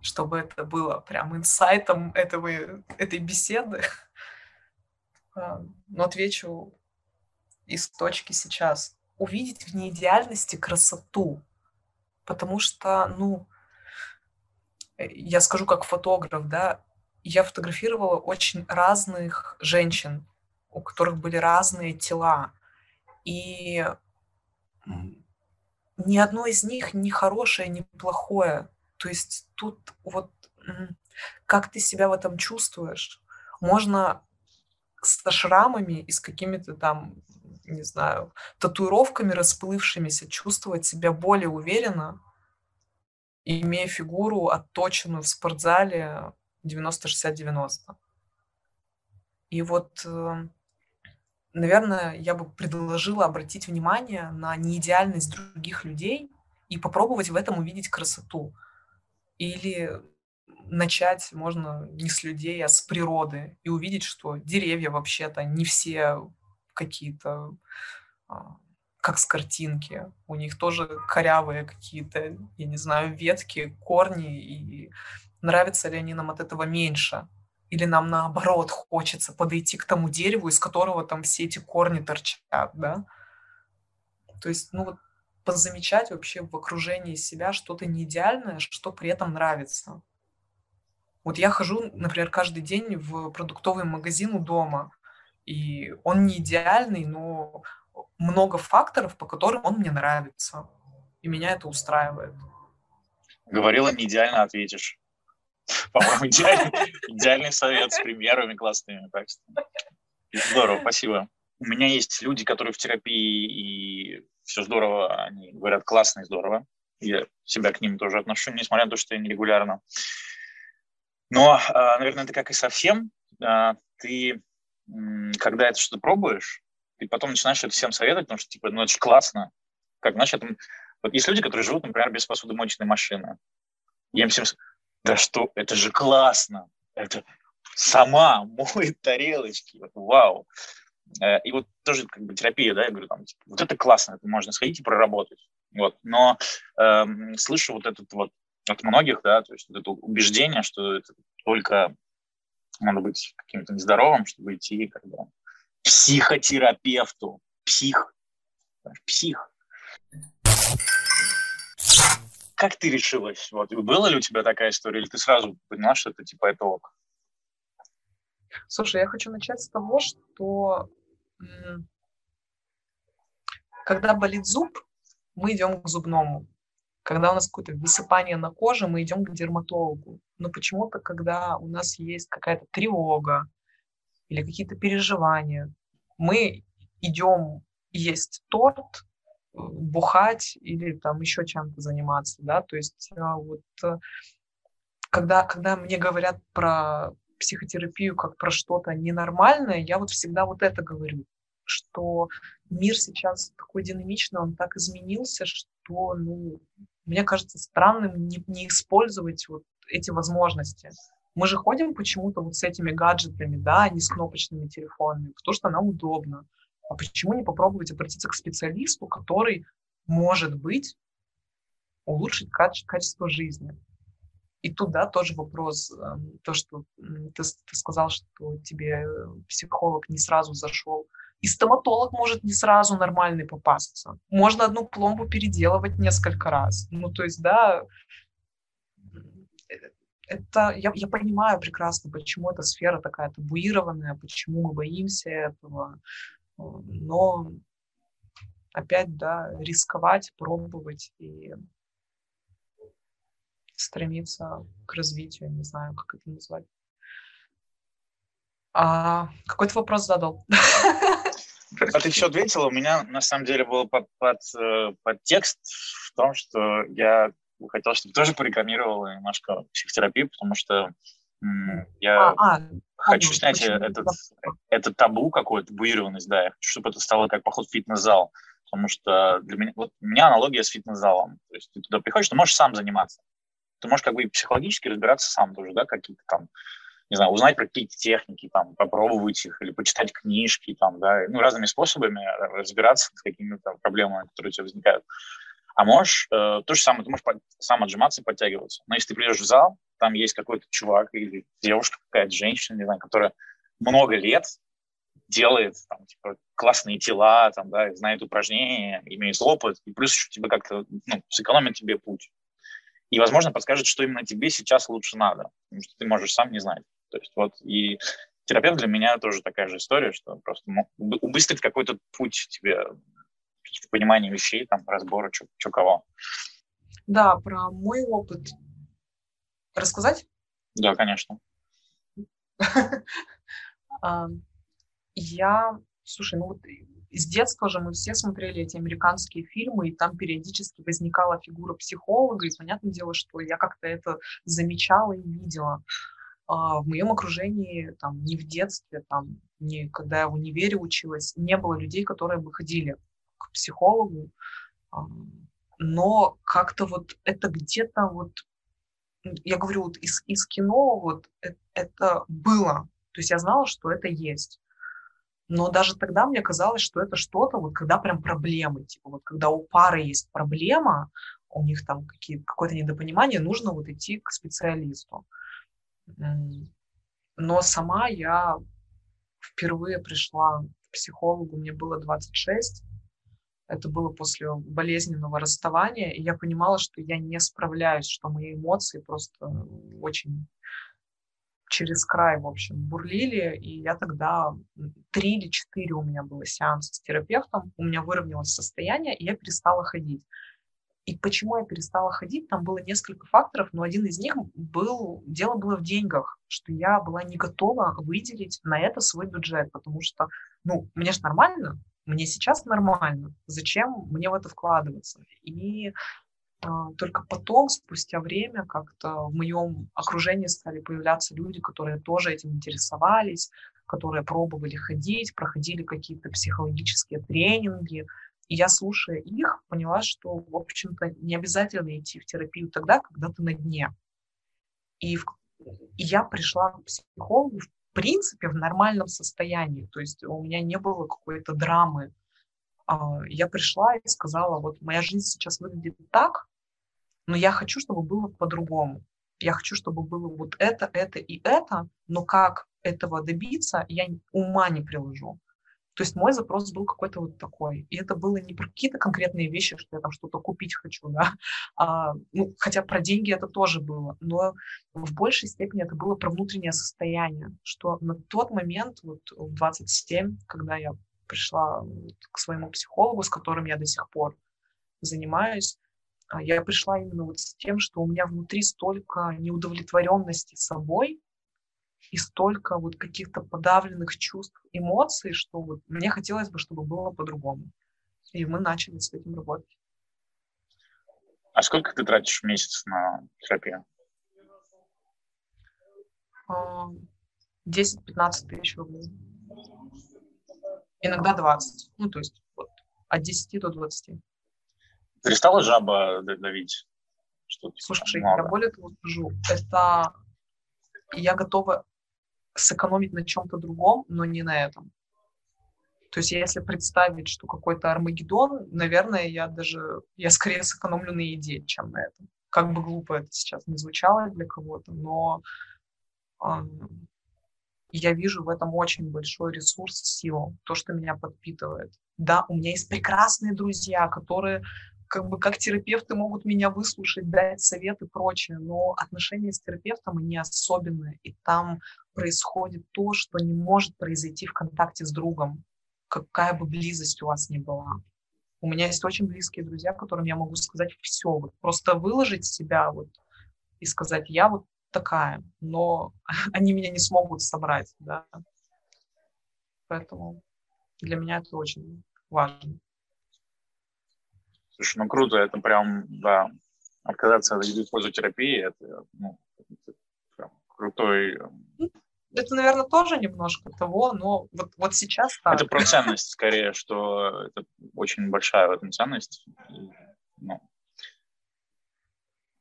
Speaker 2: чтобы это было прям инсайтом этого, этой беседы. А, но отвечу из точки сейчас увидеть в неидеальности красоту. Потому что, ну, э, я скажу как фотограф, да, я фотографировала очень разных женщин, у которых были разные тела. И ни одно из них не хорошее, не плохое. То есть тут вот как ты себя в этом чувствуешь. Можно со шрамами и с какими-то там не знаю, татуировками расплывшимися чувствовать себя более уверенно, имея фигуру отточенную в спортзале 90-60-90. И вот, э, наверное, я бы предложила обратить внимание на неидеальность других людей и попробовать в этом увидеть красоту. Или начать можно не с людей, а с природы и увидеть, что деревья вообще-то не все какие-то, а, как с картинки. У них тоже корявые какие-то, я не знаю, ветки, корни, и нравится ли они нам от этого меньше. Или нам наоборот хочется подойти к тому дереву, из которого там все эти корни торчат, да? То есть, ну вот позамечать вообще в окружении себя что-то неидеальное, что при этом нравится. Вот я хожу, например, каждый день в продуктовый магазин у дома, и он не идеальный, но много факторов, по которым он мне нравится. И меня это устраивает.
Speaker 1: Говорила, не идеально ответишь. По-моему, идеальный, идеальный совет с примерами классными. Так что. Здорово, спасибо. У меня есть люди, которые в терапии, и все здорово, они говорят классно и здорово. Я себя к ним тоже отношу, несмотря на то, что я нерегулярно. Но, а, наверное, это как и совсем. А, ты когда это что-то пробуешь, ты потом начинаешь это всем советовать, потому что, типа, ну, это же классно. Как, это... Вот есть люди, которые живут, например, без посудомоечной машины. Я им всем... Да что, это же классно. Это сама моет тарелочки. Вау. Э, и вот тоже как бы терапия, да, я говорю, там, типа, вот это классно, это можно сходить и проработать. Вот. Но э, слышу вот этот вот от многих, да, то есть вот это убеждение, что это только надо быть каким-то нездоровым, чтобы идти как бы, к психотерапевту. Псих. Псих. Как ты решилась? Вот, была ли у тебя такая история, или ты сразу поняла, что это типа это ок?
Speaker 2: Слушай, я хочу начать с того, что когда болит зуб, мы идем к зубному. Когда у нас какое-то высыпание на коже, мы идем к дерматологу. Но почему-то, когда у нас есть какая-то тревога или какие-то переживания, мы идем есть торт, бухать или там еще чем-то заниматься, да, то есть а, вот э, когда, когда мне говорят про психотерапию как про что-то ненормальное, я вот всегда вот это говорю, что мир сейчас такой динамичный, он так изменился, что, ну, мне кажется странным не, не использовать вот эти возможности. Мы же ходим почему-то вот с этими гаджетами, да, а не с кнопочными телефонами, потому что нам удобно. А почему не попробовать обратиться к специалисту, который, может быть, улучшить каче- качество жизни? И туда тоже вопрос, эм, то, что ты, ты сказал, что тебе психолог не сразу зашел. И стоматолог может не сразу нормальный попасться. Можно одну пломбу переделывать несколько раз. Ну, то есть, да, это я, я понимаю прекрасно, почему эта сфера такая табуированная, почему мы боимся этого. Но опять, да, рисковать, пробовать и стремиться к развитию, не знаю, как это назвать. А, какой-то вопрос задал.
Speaker 1: А ты все ответила? У меня на самом деле был под, под, э, под текст в том, что я хотел, чтобы тоже порекламировала немножко психотерапию, потому что я а, а, хочу помню, снять этот, этот табу какой-то, табуированность, да, я хочу, чтобы это стало как поход в фитнес-зал, потому что для меня, вот у меня аналогия с фитнес-залом, то есть ты туда приходишь, ты можешь сам заниматься, ты можешь как бы психологически разбираться сам тоже, да, какие-то там, не знаю, узнать про какие-то техники, там, попробовать их или почитать книжки, там, да, ну, разными способами разбираться с какими-то проблемами, которые у тебя возникают. А можешь, э, то же самое, ты можешь сам отжиматься и подтягиваться. Но если ты придешь в зал, там есть какой-то чувак или девушка, какая-то женщина, не знаю, которая много лет делает там, типа, классные тела, там, да, знает упражнения, имеет опыт, и плюс еще тебе как-то ну, сэкономит тебе путь. И, возможно, подскажет, что именно тебе сейчас лучше надо, потому что ты можешь сам не знать. То есть вот и терапевт для меня тоже такая же история, что просто убыстрит какой-то путь тебе в понимании вещей, там, разбора, что кого.
Speaker 2: Да, про мой опыт рассказать?
Speaker 1: Да, конечно.
Speaker 2: Я, слушай, ну вот с детства же мы все смотрели эти американские фильмы, и там периодически возникала фигура психолога, и понятное дело, что я как-то это замечала и видела. А в моем окружении, там, не в детстве, там, не когда я в универе училась, не было людей, которые бы ходили к психологу. Но как-то вот это где-то вот, я говорю, вот из, из кино вот это, это было. То есть я знала, что это есть. Но даже тогда мне казалось, что это что-то, вот когда прям проблемы, типа вот когда у пары есть проблема, у них там какие, какое-то недопонимание, нужно вот идти к специалисту. Но сама я впервые пришла к психологу, мне было 26, это было после болезненного расставания, и я понимала, что я не справляюсь, что мои эмоции просто очень через край, в общем, бурлили, и я тогда три или четыре у меня было сеанса с терапевтом, у меня выровнялось состояние, и я перестала ходить. И почему я перестала ходить, там было несколько факторов, но один из них был, дело было в деньгах, что я была не готова выделить на это свой бюджет, потому что, ну, мне же нормально, мне сейчас нормально, зачем мне в это вкладываться? И а, только потом, спустя время, как-то в моем окружении стали появляться люди, которые тоже этим интересовались, которые пробовали ходить, проходили какие-то психологические тренинги. И я, слушая их, поняла, что, в общем-то, не обязательно идти в терапию тогда, когда ты на дне. И, в, и я пришла к психологу, в принципе, в нормальном состоянии. То есть у меня не было какой-то драмы. А, я пришла и сказала, вот моя жизнь сейчас выглядит так, но я хочу, чтобы было по-другому. Я хочу, чтобы было вот это, это и это, но как этого добиться, я ума не приложу. То есть мой запрос был какой-то вот такой. И это было не про какие-то конкретные вещи, что я там что-то купить хочу, да. А, ну, хотя про деньги это тоже было. Но в большей степени это было про внутреннее состояние. Что на тот момент, вот в 27, когда я пришла к своему психологу, с которым я до сих пор занимаюсь, а, я пришла именно вот с тем, что у меня внутри столько неудовлетворенности собой, и столько вот каких-то подавленных чувств, эмоций, что вот мне хотелось бы, чтобы было по-другому. И мы начали с этим работать.
Speaker 1: А сколько ты тратишь в месяц на терапию?
Speaker 2: 10-15 тысяч рублей. Иногда 20. Ну, то есть вот, от 10 до 20.
Speaker 1: Перестала жаба давить?
Speaker 2: Что Слушай, много? я более того скажу, это я готова сэкономить на чем-то другом, но не на этом. То есть если представить, что какой-то Армагеддон, наверное, я даже, я скорее сэкономлю на еде, чем на этом. Как бы глупо это сейчас не звучало для кого-то, но э, я вижу в этом очень большой ресурс, силу, то, что меня подпитывает. Да, у меня есть прекрасные друзья, которые как бы как терапевты могут меня выслушать, дать советы и прочее, но отношения с терапевтом, они особенные, и там происходит то, что не может произойти в контакте с другом, какая бы близость у вас ни была. У меня есть очень близкие друзья, которым я могу сказать все, вот просто выложить себя вот и сказать, я вот такая, но они меня не смогут собрать, да. Поэтому для меня это очень важно.
Speaker 1: Слушай, ну круто, это прям, да, отказаться от еды в пользу терапии, это, ну, это прям крутой...
Speaker 2: Ну, это, наверное, тоже немножко того, но вот, вот сейчас
Speaker 1: так. Это про ценность скорее, что это очень большая в этом ценность. И, ну,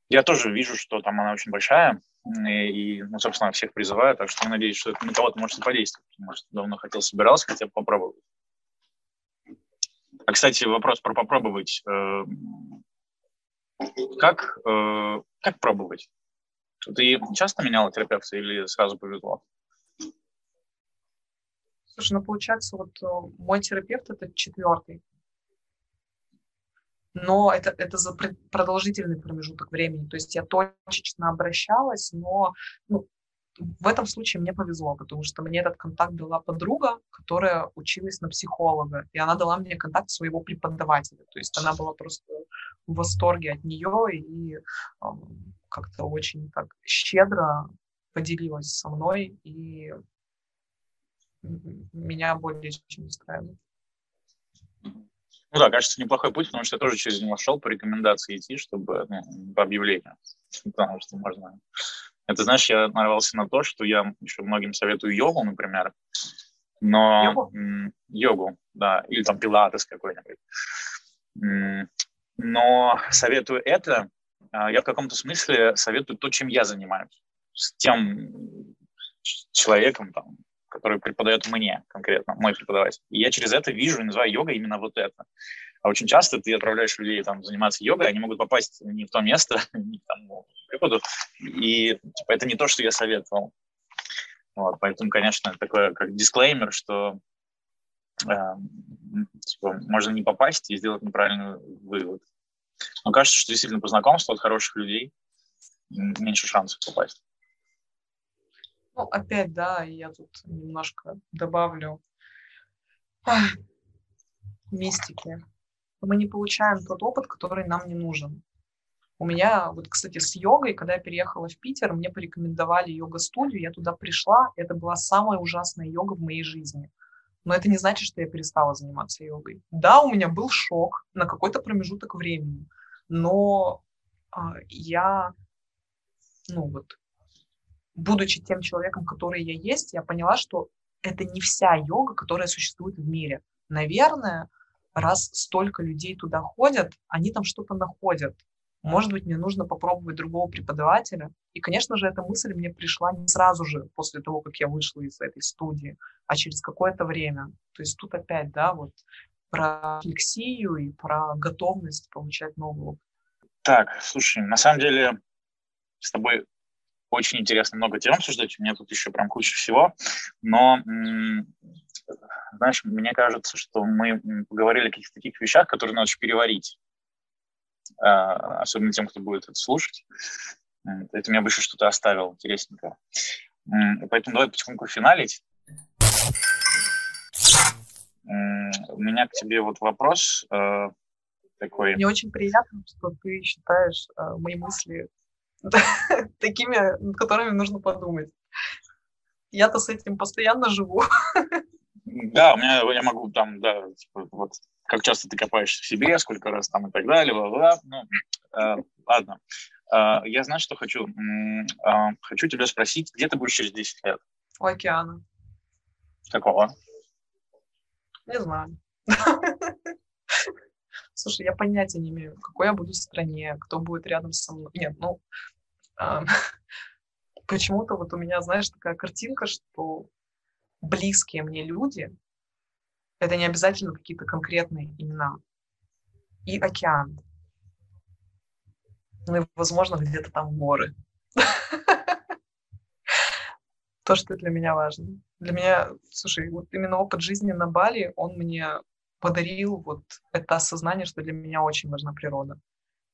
Speaker 1: я тоже вижу, что там она очень большая, и, и ну, собственно, всех призываю, так что я надеюсь, что это на кого-то может подействовать. Может, давно хотел, собирался хотя бы попробовать. А, кстати, вопрос про попробовать. Э, как, э, как пробовать? Ты часто меняла терапевта или сразу повезло?
Speaker 2: Слушай, ну получается, вот э, мой терапевт это четвертый. Но это, это за продолжительный промежуток времени. То есть я точечно обращалась, но ну, в этом случае мне повезло, потому что мне этот контакт дала подруга, которая училась на психолога, и она дала мне контакт своего преподавателя. То есть она была просто в восторге от нее и как-то очень так щедро поделилась со мной, и меня более чем устраивает.
Speaker 1: Ну да, кажется, неплохой путь, потому что я тоже через него шел по рекомендации идти, чтобы ну, по объявлению, потому что можно это, знаешь, я нарвался на то, что я еще многим советую йогу, например, но... Йогу? йогу, да, или там пилатес какой-нибудь. Но советую это, а, я в каком-то смысле советую то, чем я занимаюсь. С тем человеком, там, который преподает мне конкретно, мой преподаватель. И я через это вижу и называю йога именно вот это. А очень часто ты отправляешь людей там заниматься йогой, они могут попасть не в то место, не к тому преподу, и типа, это не то, что я советовал. Вот, поэтому, конечно, такое как дисклеймер, что э, типа, можно не попасть и сделать неправильный вывод. Но кажется, что действительно по знакомству от хороших людей меньше шансов попасть.
Speaker 2: Ну, опять, да, я тут немножко добавлю мистики мы не получаем тот опыт, который нам не нужен. У меня, вот, кстати, с йогой, когда я переехала в Питер, мне порекомендовали йога-студию, я туда пришла, это была самая ужасная йога в моей жизни. Но это не значит, что я перестала заниматься йогой. Да, у меня был шок на какой-то промежуток времени, но а, я, ну вот, будучи тем человеком, который я есть, я поняла, что это не вся йога, которая существует в мире. Наверное, раз столько людей туда ходят, они там что-то находят. Может быть, мне нужно попробовать другого преподавателя. И, конечно же, эта мысль мне пришла не сразу же, после того, как я вышла из этой студии, а через какое-то время. То есть тут опять, да, вот про флексию и про готовность получать новый опыт.
Speaker 1: Так, слушай, на самом деле с тобой очень интересно много тем обсуждать. У меня тут еще прям куча всего. Но знаешь, мне кажется, что мы поговорили о каких-то таких вещах, которые надо переварить, а, особенно тем, кто будет это слушать. Это меня бы еще что-то оставил интересненькое. Поэтому давай потихоньку финалить. У меня к тебе вот вопрос э, такой.
Speaker 2: Мне очень приятно, что ты считаешь э, мои мысли такими, над которыми нужно подумать. Я-то с этим постоянно живу.
Speaker 1: Да, у меня я могу там, да, типа, вот как часто ты копаешься в себе, сколько раз там и так далее, бла-бла. Ну, э, ладно. Э, я знаю, что хочу. Э, хочу тебя спросить, где ты будешь через 10 лет?
Speaker 2: У океана.
Speaker 1: Какого?
Speaker 2: Не знаю. Слушай, я понятия не имею, в какой я буду в стране, кто будет рядом со мной. Нет, ну, э, почему-то вот у меня, знаешь, такая картинка, что близкие мне люди, это не обязательно какие-то конкретные имена, и океан. Ну и, возможно, где-то там горы. То, что для меня важно. Для меня, слушай, вот именно опыт жизни на Бали, он мне подарил вот это осознание, что для меня очень важна природа.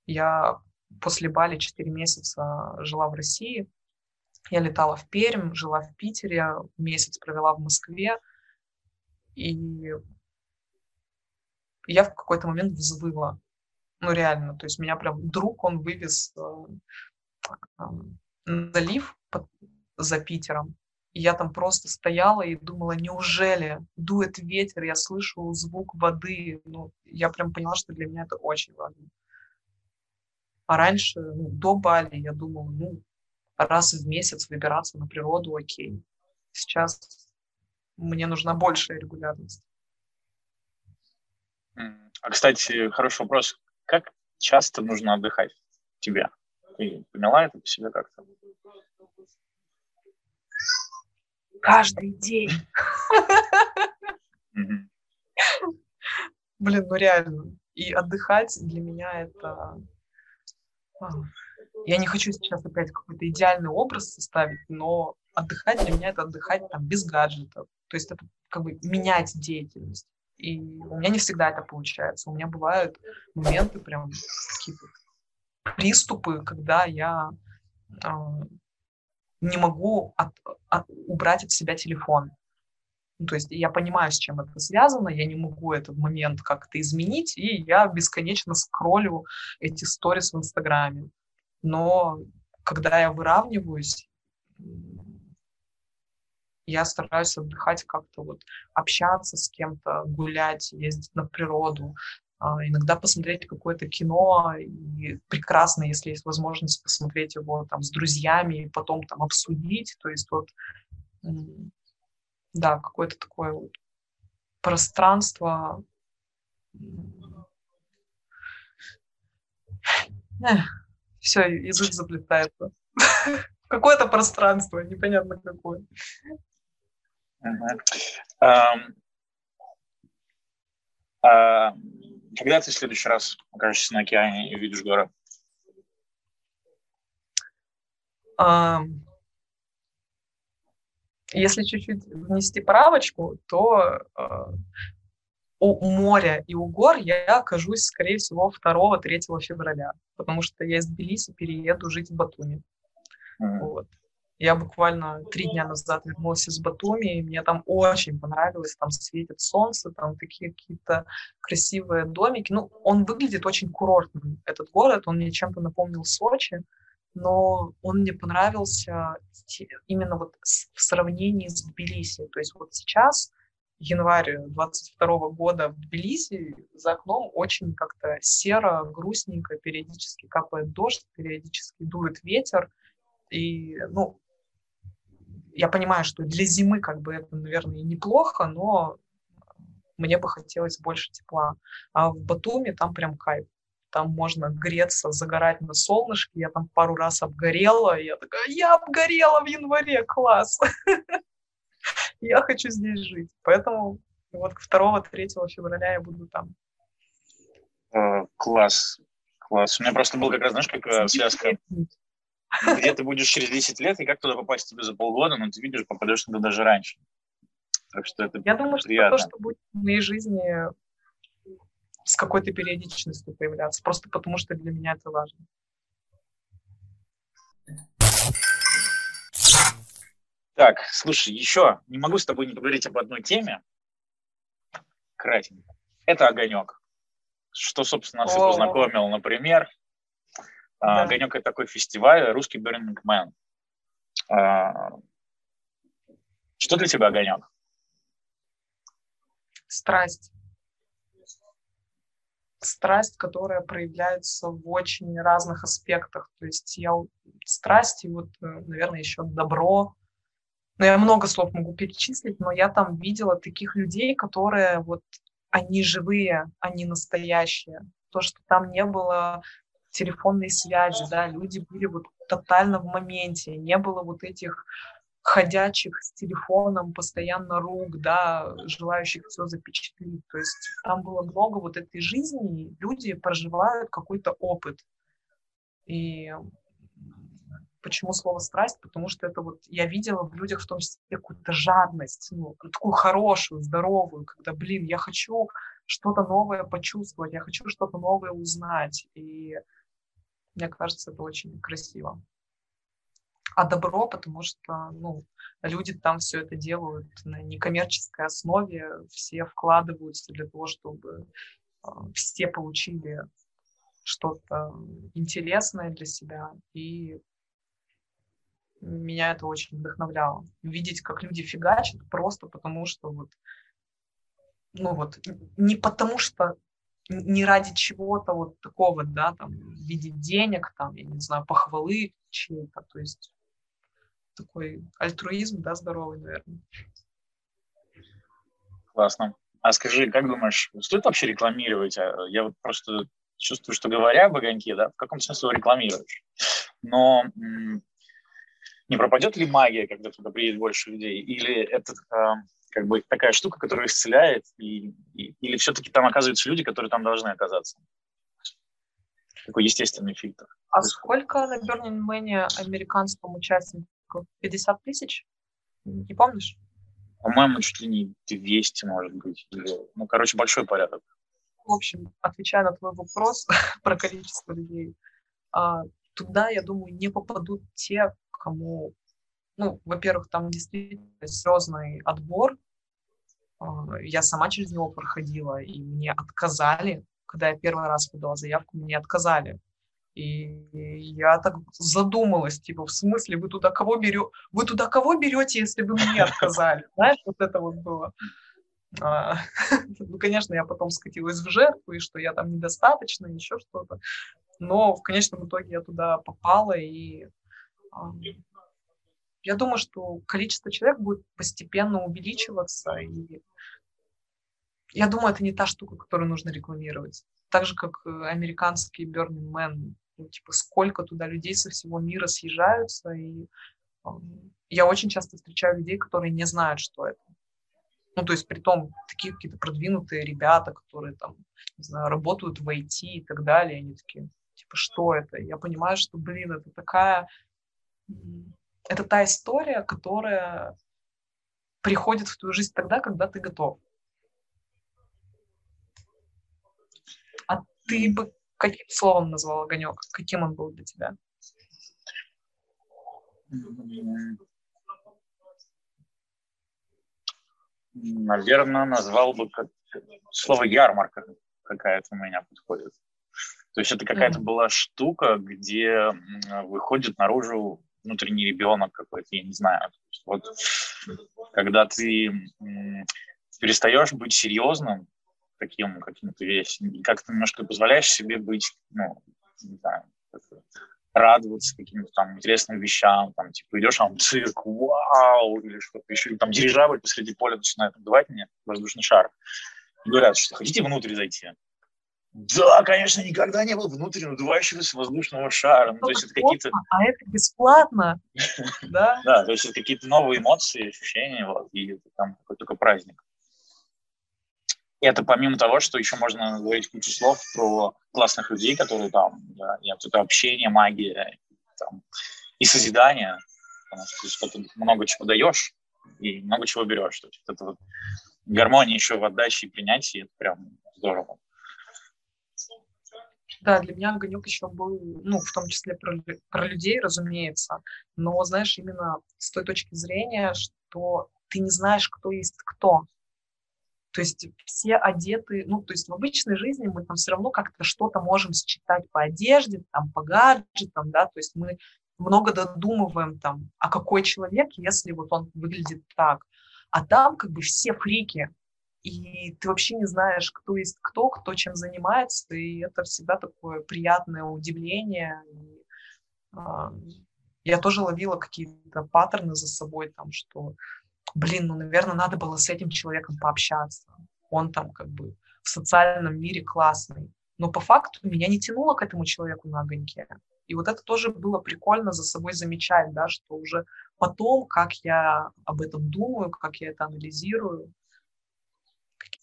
Speaker 2: Я после Бали 4 месяца жила в России, я летала в Пермь, жила в Питере, месяц провела в Москве, и я в какой-то момент взвыла. Ну, реально, то есть меня прям друг, он вывез э, э, залив под, за Питером, и я там просто стояла и думала, неужели дует ветер, я слышу звук воды. Ну, я прям поняла, что для меня это очень важно. А раньше, ну, до Бали, я думала, ну, раз в месяц выбираться на природу, окей. Сейчас мне нужна большая регулярность.
Speaker 1: А, кстати, хороший вопрос. Как часто нужно отдыхать тебе? Ты поняла это по себе как-то?
Speaker 2: Каждый день. Блин, ну реально. И отдыхать для меня это... Я не хочу сейчас опять какой-то идеальный образ составить, но отдыхать для меня это отдыхать там без гаджетов. То есть это как бы менять деятельность. И у меня не всегда это получается. У меня бывают моменты, прям какие-то приступы, когда я э, не могу от, от, убрать от себя телефон. Ну, то есть я понимаю, с чем это связано, я не могу этот момент как-то изменить, и я бесконечно скроллю эти сторис в Инстаграме. Но когда я выравниваюсь, я стараюсь отдыхать как-то, вот общаться с кем-то, гулять, ездить на природу, а, иногда посмотреть какое-то кино, и прекрасно, если есть возможность посмотреть его там с друзьями и потом там обсудить, то есть вот, да, какое-то такое вот пространство, все, язык заплетается. Какое-то пространство, непонятно какое.
Speaker 1: Когда ты в следующий раз окажешься на океане и увидишь горы?
Speaker 2: Если чуть-чуть внести правочку, то а, у моря и у гор я окажусь, скорее всего, 2-3 февраля, потому что я из Тбилиси перееду жить в Батуми. Mm-hmm. Вот. Я буквально три дня назад вернулась из Батуми, и мне там очень понравилось, там светит солнце, там такие какие-то красивые домики. Ну, он выглядит очень курортным, этот город, он мне чем-то напомнил Сочи, но он мне понравился именно вот в сравнении с Тбилиси. То есть вот сейчас январь 22 года в Тбилиси за окном очень как-то серо, грустненько, периодически капает дождь, периодически дует ветер. И, ну, я понимаю, что для зимы как бы это, наверное, неплохо, но мне бы хотелось больше тепла. А в Батуми там прям кайф. Там можно греться, загорать на солнышке. Я там пару раз обгорела. И я такая, я обгорела в январе, класс. я хочу здесь жить. Поэтому вот 2-3 февраля я буду там.
Speaker 1: Э, класс, класс. У меня просто был как раз, знаешь, как связка. Где ты будешь через 10 лет, и как туда попасть тебе за полгода, но ты видишь, попадешь туда даже раньше. Так что это
Speaker 2: Я думаю, что приятно. то, что будет в моей жизни с какой-то периодичностью появляться, просто потому что для меня это важно.
Speaker 1: Так, слушай, еще не могу с тобой не поговорить об одной теме. Кратенько. Это огонек. Что, собственно, нас и познакомил, например. А, да. Огонек это такой фестиваль, русский Burning Man. А, что для тебя огонек?
Speaker 2: Страсть страсть, которая проявляется в очень разных аспектах. То есть я страсть и вот, э, наверное, еще добро. Но я много слов могу перечислить, но я там видела таких людей, которые вот они живые, они настоящие. То, что там не было телефонной связи, да, люди были вот тотально в моменте, не было вот этих ходячих с телефоном, постоянно рук, да, желающих все запечатлить. То есть там было много вот этой жизни, и люди проживают какой-то опыт. И почему слово страсть? Потому что это вот я видела в людях в том числе какую-то жадность, ну, такую хорошую, здоровую, когда, блин, я хочу что-то новое почувствовать, я хочу что-то новое узнать. И мне кажется, это очень красиво а добро, потому что ну, люди там все это делают на некоммерческой основе, все вкладываются для того, чтобы э, все получили что-то интересное для себя. И меня это очень вдохновляло. Видеть, как люди фигачат, просто потому что вот, ну вот, не потому что не ради чего-то вот такого, да, там, в виде денег, там, я не знаю, похвалы чьей-то, то есть такой альтруизм, да, здоровый, наверное.
Speaker 1: Классно. А скажи, как думаешь, стоит вообще рекламировать? А, я вот просто чувствую, что говоря об огоньке, да, в каком смысле рекламируешь. Но не пропадет ли магия, когда туда приедет больше людей? Или это э, как бы такая штука, которая исцеляет? И, и, или все-таки там оказываются люди, которые там должны оказаться? Такой естественный фильтр.
Speaker 2: А сколько на Burning Man американским участникам 50 тысяч? Не помнишь?
Speaker 1: По-моему, чуть ли не 200, может быть. Ну, короче, большой порядок.
Speaker 2: В общем, отвечая на твой вопрос про количество людей, а, туда, я думаю, не попадут те, кому, ну, во-первых, там действительно серьезный отбор. А, я сама через него проходила, и мне отказали, когда я первый раз подала заявку, мне отказали. И я так задумалась, типа, в смысле, вы туда кого берете? Вы туда кого берете, если вы мне отказали? Знаешь, вот это вот было. А, ну, конечно, я потом скатилась в жертву, и что я там недостаточно, еще что-то. Но в конечном итоге я туда попала, и я думаю, что количество человек будет постепенно увеличиваться, и я думаю, это не та штука, которую нужно рекламировать. Так же, как э, американский Burning Man ну, типа, сколько туда людей со всего мира съезжаются, и я очень часто встречаю людей, которые не знают, что это. Ну, то есть, при том, такие какие-то продвинутые ребята, которые там, не знаю, работают в IT и так далее, они такие, типа, что это? Я понимаю, что, блин, это такая... Это та история, которая приходит в твою жизнь тогда, когда ты готов. А ты бы Каким словом назвал огонек? Каким он был для тебя?
Speaker 1: Наверное, назвал бы как слово ярмарка какая-то у меня подходит. То есть это какая-то mm-hmm. была штука, где выходит наружу внутренний ребенок какой-то, я не знаю. вот когда ты перестаешь быть серьезным, таким каким-то весь, как ты немножко позволяешь себе быть, ну, не знаю, радоваться каким-то там интересным вещам, там, типа, идешь там цирк, вау, или что-то еще, там дирижабль посреди поля начинает отдавать мне воздушный шар. И говорят, что хотите внутрь зайти? Да, конечно, никогда не был внутрь надувающегося воздушного шара. Ну, то есть это какие-то...
Speaker 2: А это бесплатно,
Speaker 1: да? Да, то есть это какие-то новые эмоции, ощущения, вот, и это там какой-то только праздник. Это помимо того, что еще можно говорить кучу слов про классных людей, которые там, да, и это общение, магия там, и созидание, потому что ты что-то много чего даешь и много чего берешь. То есть это вот гармония еще в отдаче и принятии, это прям здорово.
Speaker 2: Да, для меня огонек еще был, ну, в том числе про, про людей, разумеется, но, знаешь, именно с той точки зрения, что ты не знаешь, кто есть кто. То есть все одеты, ну, то есть в обычной жизни мы там все равно как-то что-то можем считать по одежде, там, по гаджетам, да, то есть мы много додумываем там, а какой человек, если вот он выглядит так. А там как бы все фрики, и ты вообще не знаешь, кто есть кто, кто чем занимается, и это всегда такое приятное удивление. И, э, я тоже ловила какие-то паттерны за собой, там, что, блин, ну, наверное, надо было с этим человеком пообщаться. Он там как бы в социальном мире классный. Но по факту меня не тянуло к этому человеку на огоньке. И вот это тоже было прикольно за собой замечать, да, что уже потом, как я об этом думаю, как я это анализирую,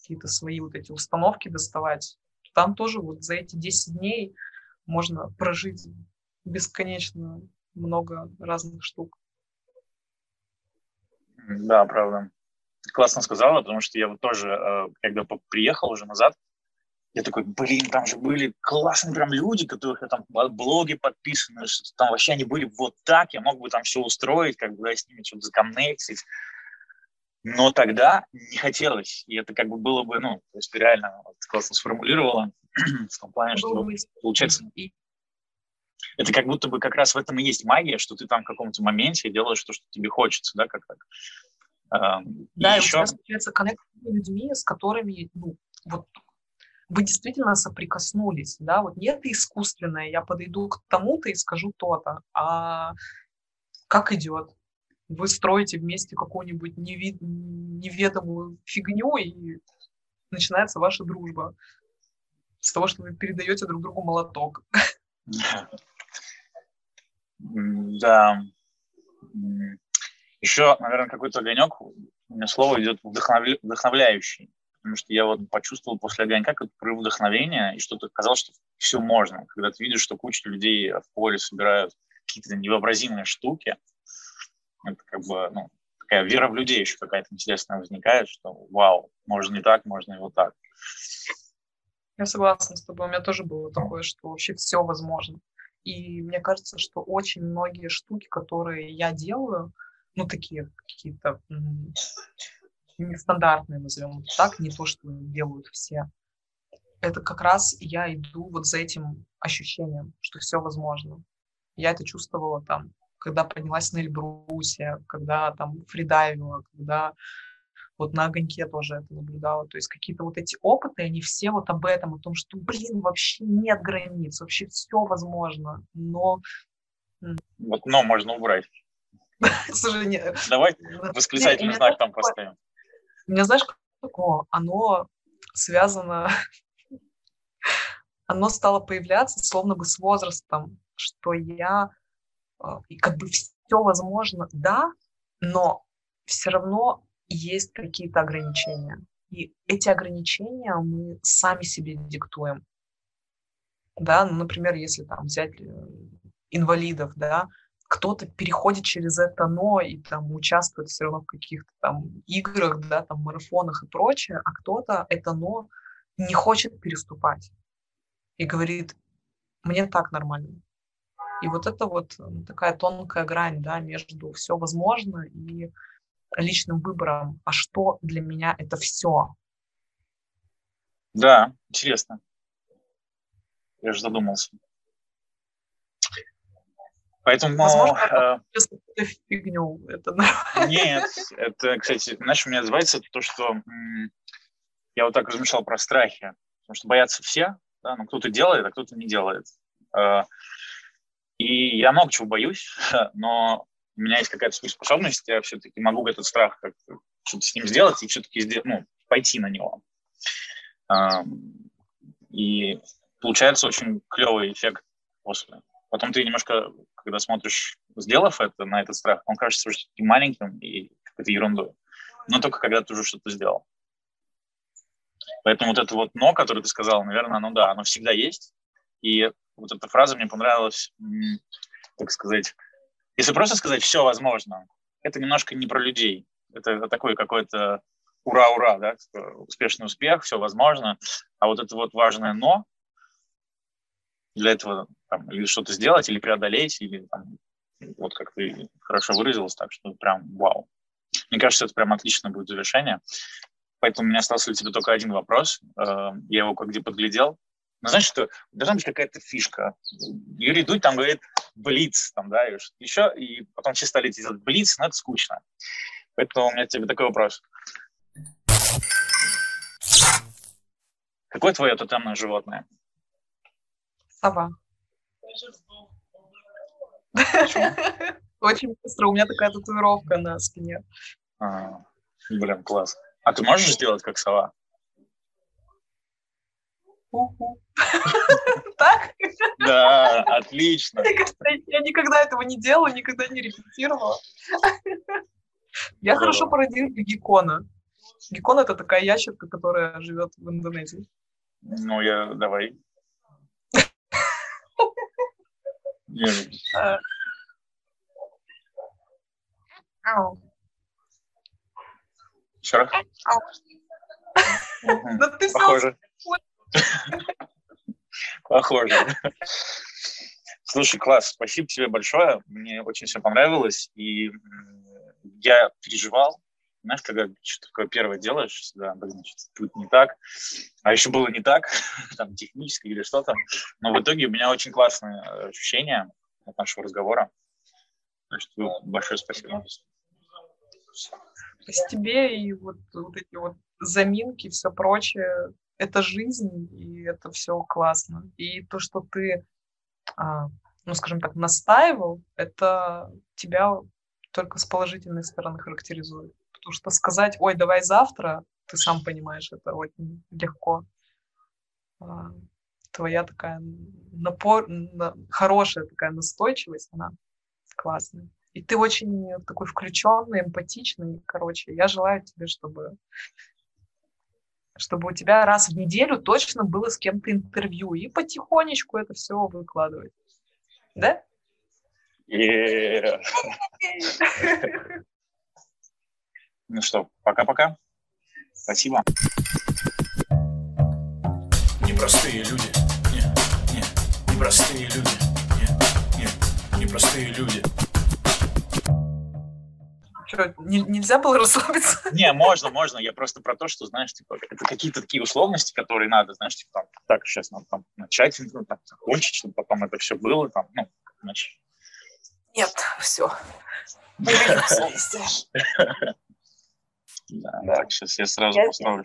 Speaker 2: какие-то свои вот эти установки доставать, там тоже вот за эти 10 дней можно прожить бесконечно много разных штук.
Speaker 1: Да, правда. Классно сказала, потому что я вот тоже, э, когда приехал уже назад, я такой, блин, там же были классные прям люди, которых я там блоги подписаны, там вообще они были вот так, я мог бы там все устроить, как бы да, с ними что-то законнектить. Но тогда не хотелось, и это как бы было бы, ну, то есть ты реально вот, классно сформулировала в том плане, что получается, это как будто бы как раз в этом и есть магия, что ты там в каком-то моменте делаешь то, что тебе хочется, да, как так.
Speaker 2: Да, и, и еще... у тебя случается коннект с людьми, с которыми, ну, вот вы действительно соприкоснулись, да, вот нет искусственное, я подойду к тому-то и скажу то-то, а как идет? Вы строите вместе какую-нибудь невид... неведомую фигню, и начинается ваша дружба с того, что вы передаете друг другу молоток.
Speaker 1: Да. Еще, наверное, какой-то огонек, у меня слово идет вдохновляющий потому что я вот почувствовал после огонька как прорыв вдохновения, и что-то казалось, что все можно. Когда ты видишь, что куча людей в поле собирают какие-то невообразимые штуки, это как бы, ну, такая вера в людей еще какая-то интересная возникает, что вау, можно не так, можно и вот так.
Speaker 2: Я согласна с тобой. У меня тоже было такое, что вообще все возможно. И мне кажется, что очень многие штуки, которые я делаю, ну, такие какие-то нестандартные, назовем это так, не то, что делают все. Это как раз я иду вот за этим ощущением, что все возможно. Я это чувствовала там, когда поднялась на Эльбрусе, когда там фридайвила, когда вот на огоньке тоже это наблюдала. То есть какие-то вот эти опыты, они все вот об этом, о том, что, блин, вообще нет границ, вообще все возможно, но...
Speaker 1: Вот но можно убрать.
Speaker 2: Слушай, нет.
Speaker 1: Давай восклицательный знак там поставим.
Speaker 2: У меня, знаешь, какое? Оно связано, оно стало появляться словно бы с возрастом, что я а, как бы все возможно, да, но все равно есть какие-то ограничения. И эти ограничения мы сами себе диктуем. Да, ну, например, если там взять э, инвалидов, да, кто-то переходит через это но и там участвует все равно в каких-то там играх, да, там марафонах и прочее, а кто-то это но не хочет переступать и говорит, мне так нормально. И вот это вот такая тонкая грань, да, между все возможно и личным выбором, а что для меня это все.
Speaker 1: Да, интересно. Я же задумался. Поэтому...
Speaker 2: Возможно, э, фигню. Это
Speaker 1: Нет, это, кстати, знаешь, у меня называется то, что я вот так размышлял про страхи. Потому что боятся все, да, но кто-то делает, а кто-то не делает. И я много чего боюсь, но у меня есть какая-то способность, я все-таки могу этот страх как-то что-то с ним сделать и все-таки ну, пойти на него. И получается очень клевый эффект после. Потом ты немножко когда смотришь, сделав это, на этот страх, он кажется уже таким маленьким и какой-то ерундой. Но только когда ты уже что-то сделал. Поэтому вот это вот «но», которое ты сказал, наверное, ну да, оно всегда есть. И вот эта фраза мне понравилась, так сказать, если просто сказать «все возможно», это немножко не про людей. Это такой какой-то ура-ура, да, успешный успех, все возможно. А вот это вот важное «но», для этого там, или что-то сделать, или преодолеть, или там, вот как ты хорошо выразилась, так что прям вау. Мне кажется, это прям отличное будет завершение. Поэтому у меня остался для тебя только один вопрос. Э, я его как где подглядел. Но знаешь, что должна быть какая-то фишка. Юрий Дудь там говорит блиц, там, да, и еще, и потом все стали делать блиц, но это скучно. Поэтому у меня тебе такой вопрос. Какое твое тотемное животное?
Speaker 2: Сова. Очень быстро. У меня такая татуировка на спине.
Speaker 1: А, блин, класс. А ты можешь сделать как сова?
Speaker 2: Так?
Speaker 1: Да, отлично.
Speaker 2: Я никогда этого не делала, никогда не репетировала. Я хорошо породила геккона. Геккон — это такая ящерка, которая живет в Индонезии.
Speaker 1: Ну, я... Давай. Еще раз?
Speaker 2: Да ты
Speaker 1: Похоже. Похоже. Слушай, класс, спасибо тебе большое. Мне очень все понравилось. И я переживал, знаешь, когда что-то такое первое делаешь, всегда, блин, тут не так, а еще было не так, там, технически или что-то. Но в итоге у меня очень классные ощущения от нашего разговора. Так что большое спасибо.
Speaker 2: Спасибо тебе и вот, вот эти вот заминки, все прочее, это жизнь, и это все классно. И то, что ты, а, ну, скажем так, настаивал, это тебя только с положительной стороны характеризует. Потому что сказать, ой, давай завтра, ты сам понимаешь, это очень легко. А, твоя такая напор, на, хорошая такая настойчивость, она классная. И ты очень такой включенный, эмпатичный. Короче, я желаю тебе, чтобы чтобы у тебя раз в неделю точно было с кем-то интервью, и потихонечку это все выкладывать. Да?
Speaker 1: Yeah. ну что, пока-пока. Спасибо.
Speaker 3: Непростые люди. Нет, нет, непростые люди. Нет, нет, непростые люди.
Speaker 2: Что, не, нельзя было расслабиться?
Speaker 1: Не, можно, можно. Я просто про то, что, знаешь, типа, это какие-то такие условности, которые надо, знаешь, типа, там, так, сейчас надо там начать, ну, там, закончить, чтобы потом это все было, там, ну, значит.
Speaker 2: Нет, все.
Speaker 1: Да, так, сейчас я сразу поставлю.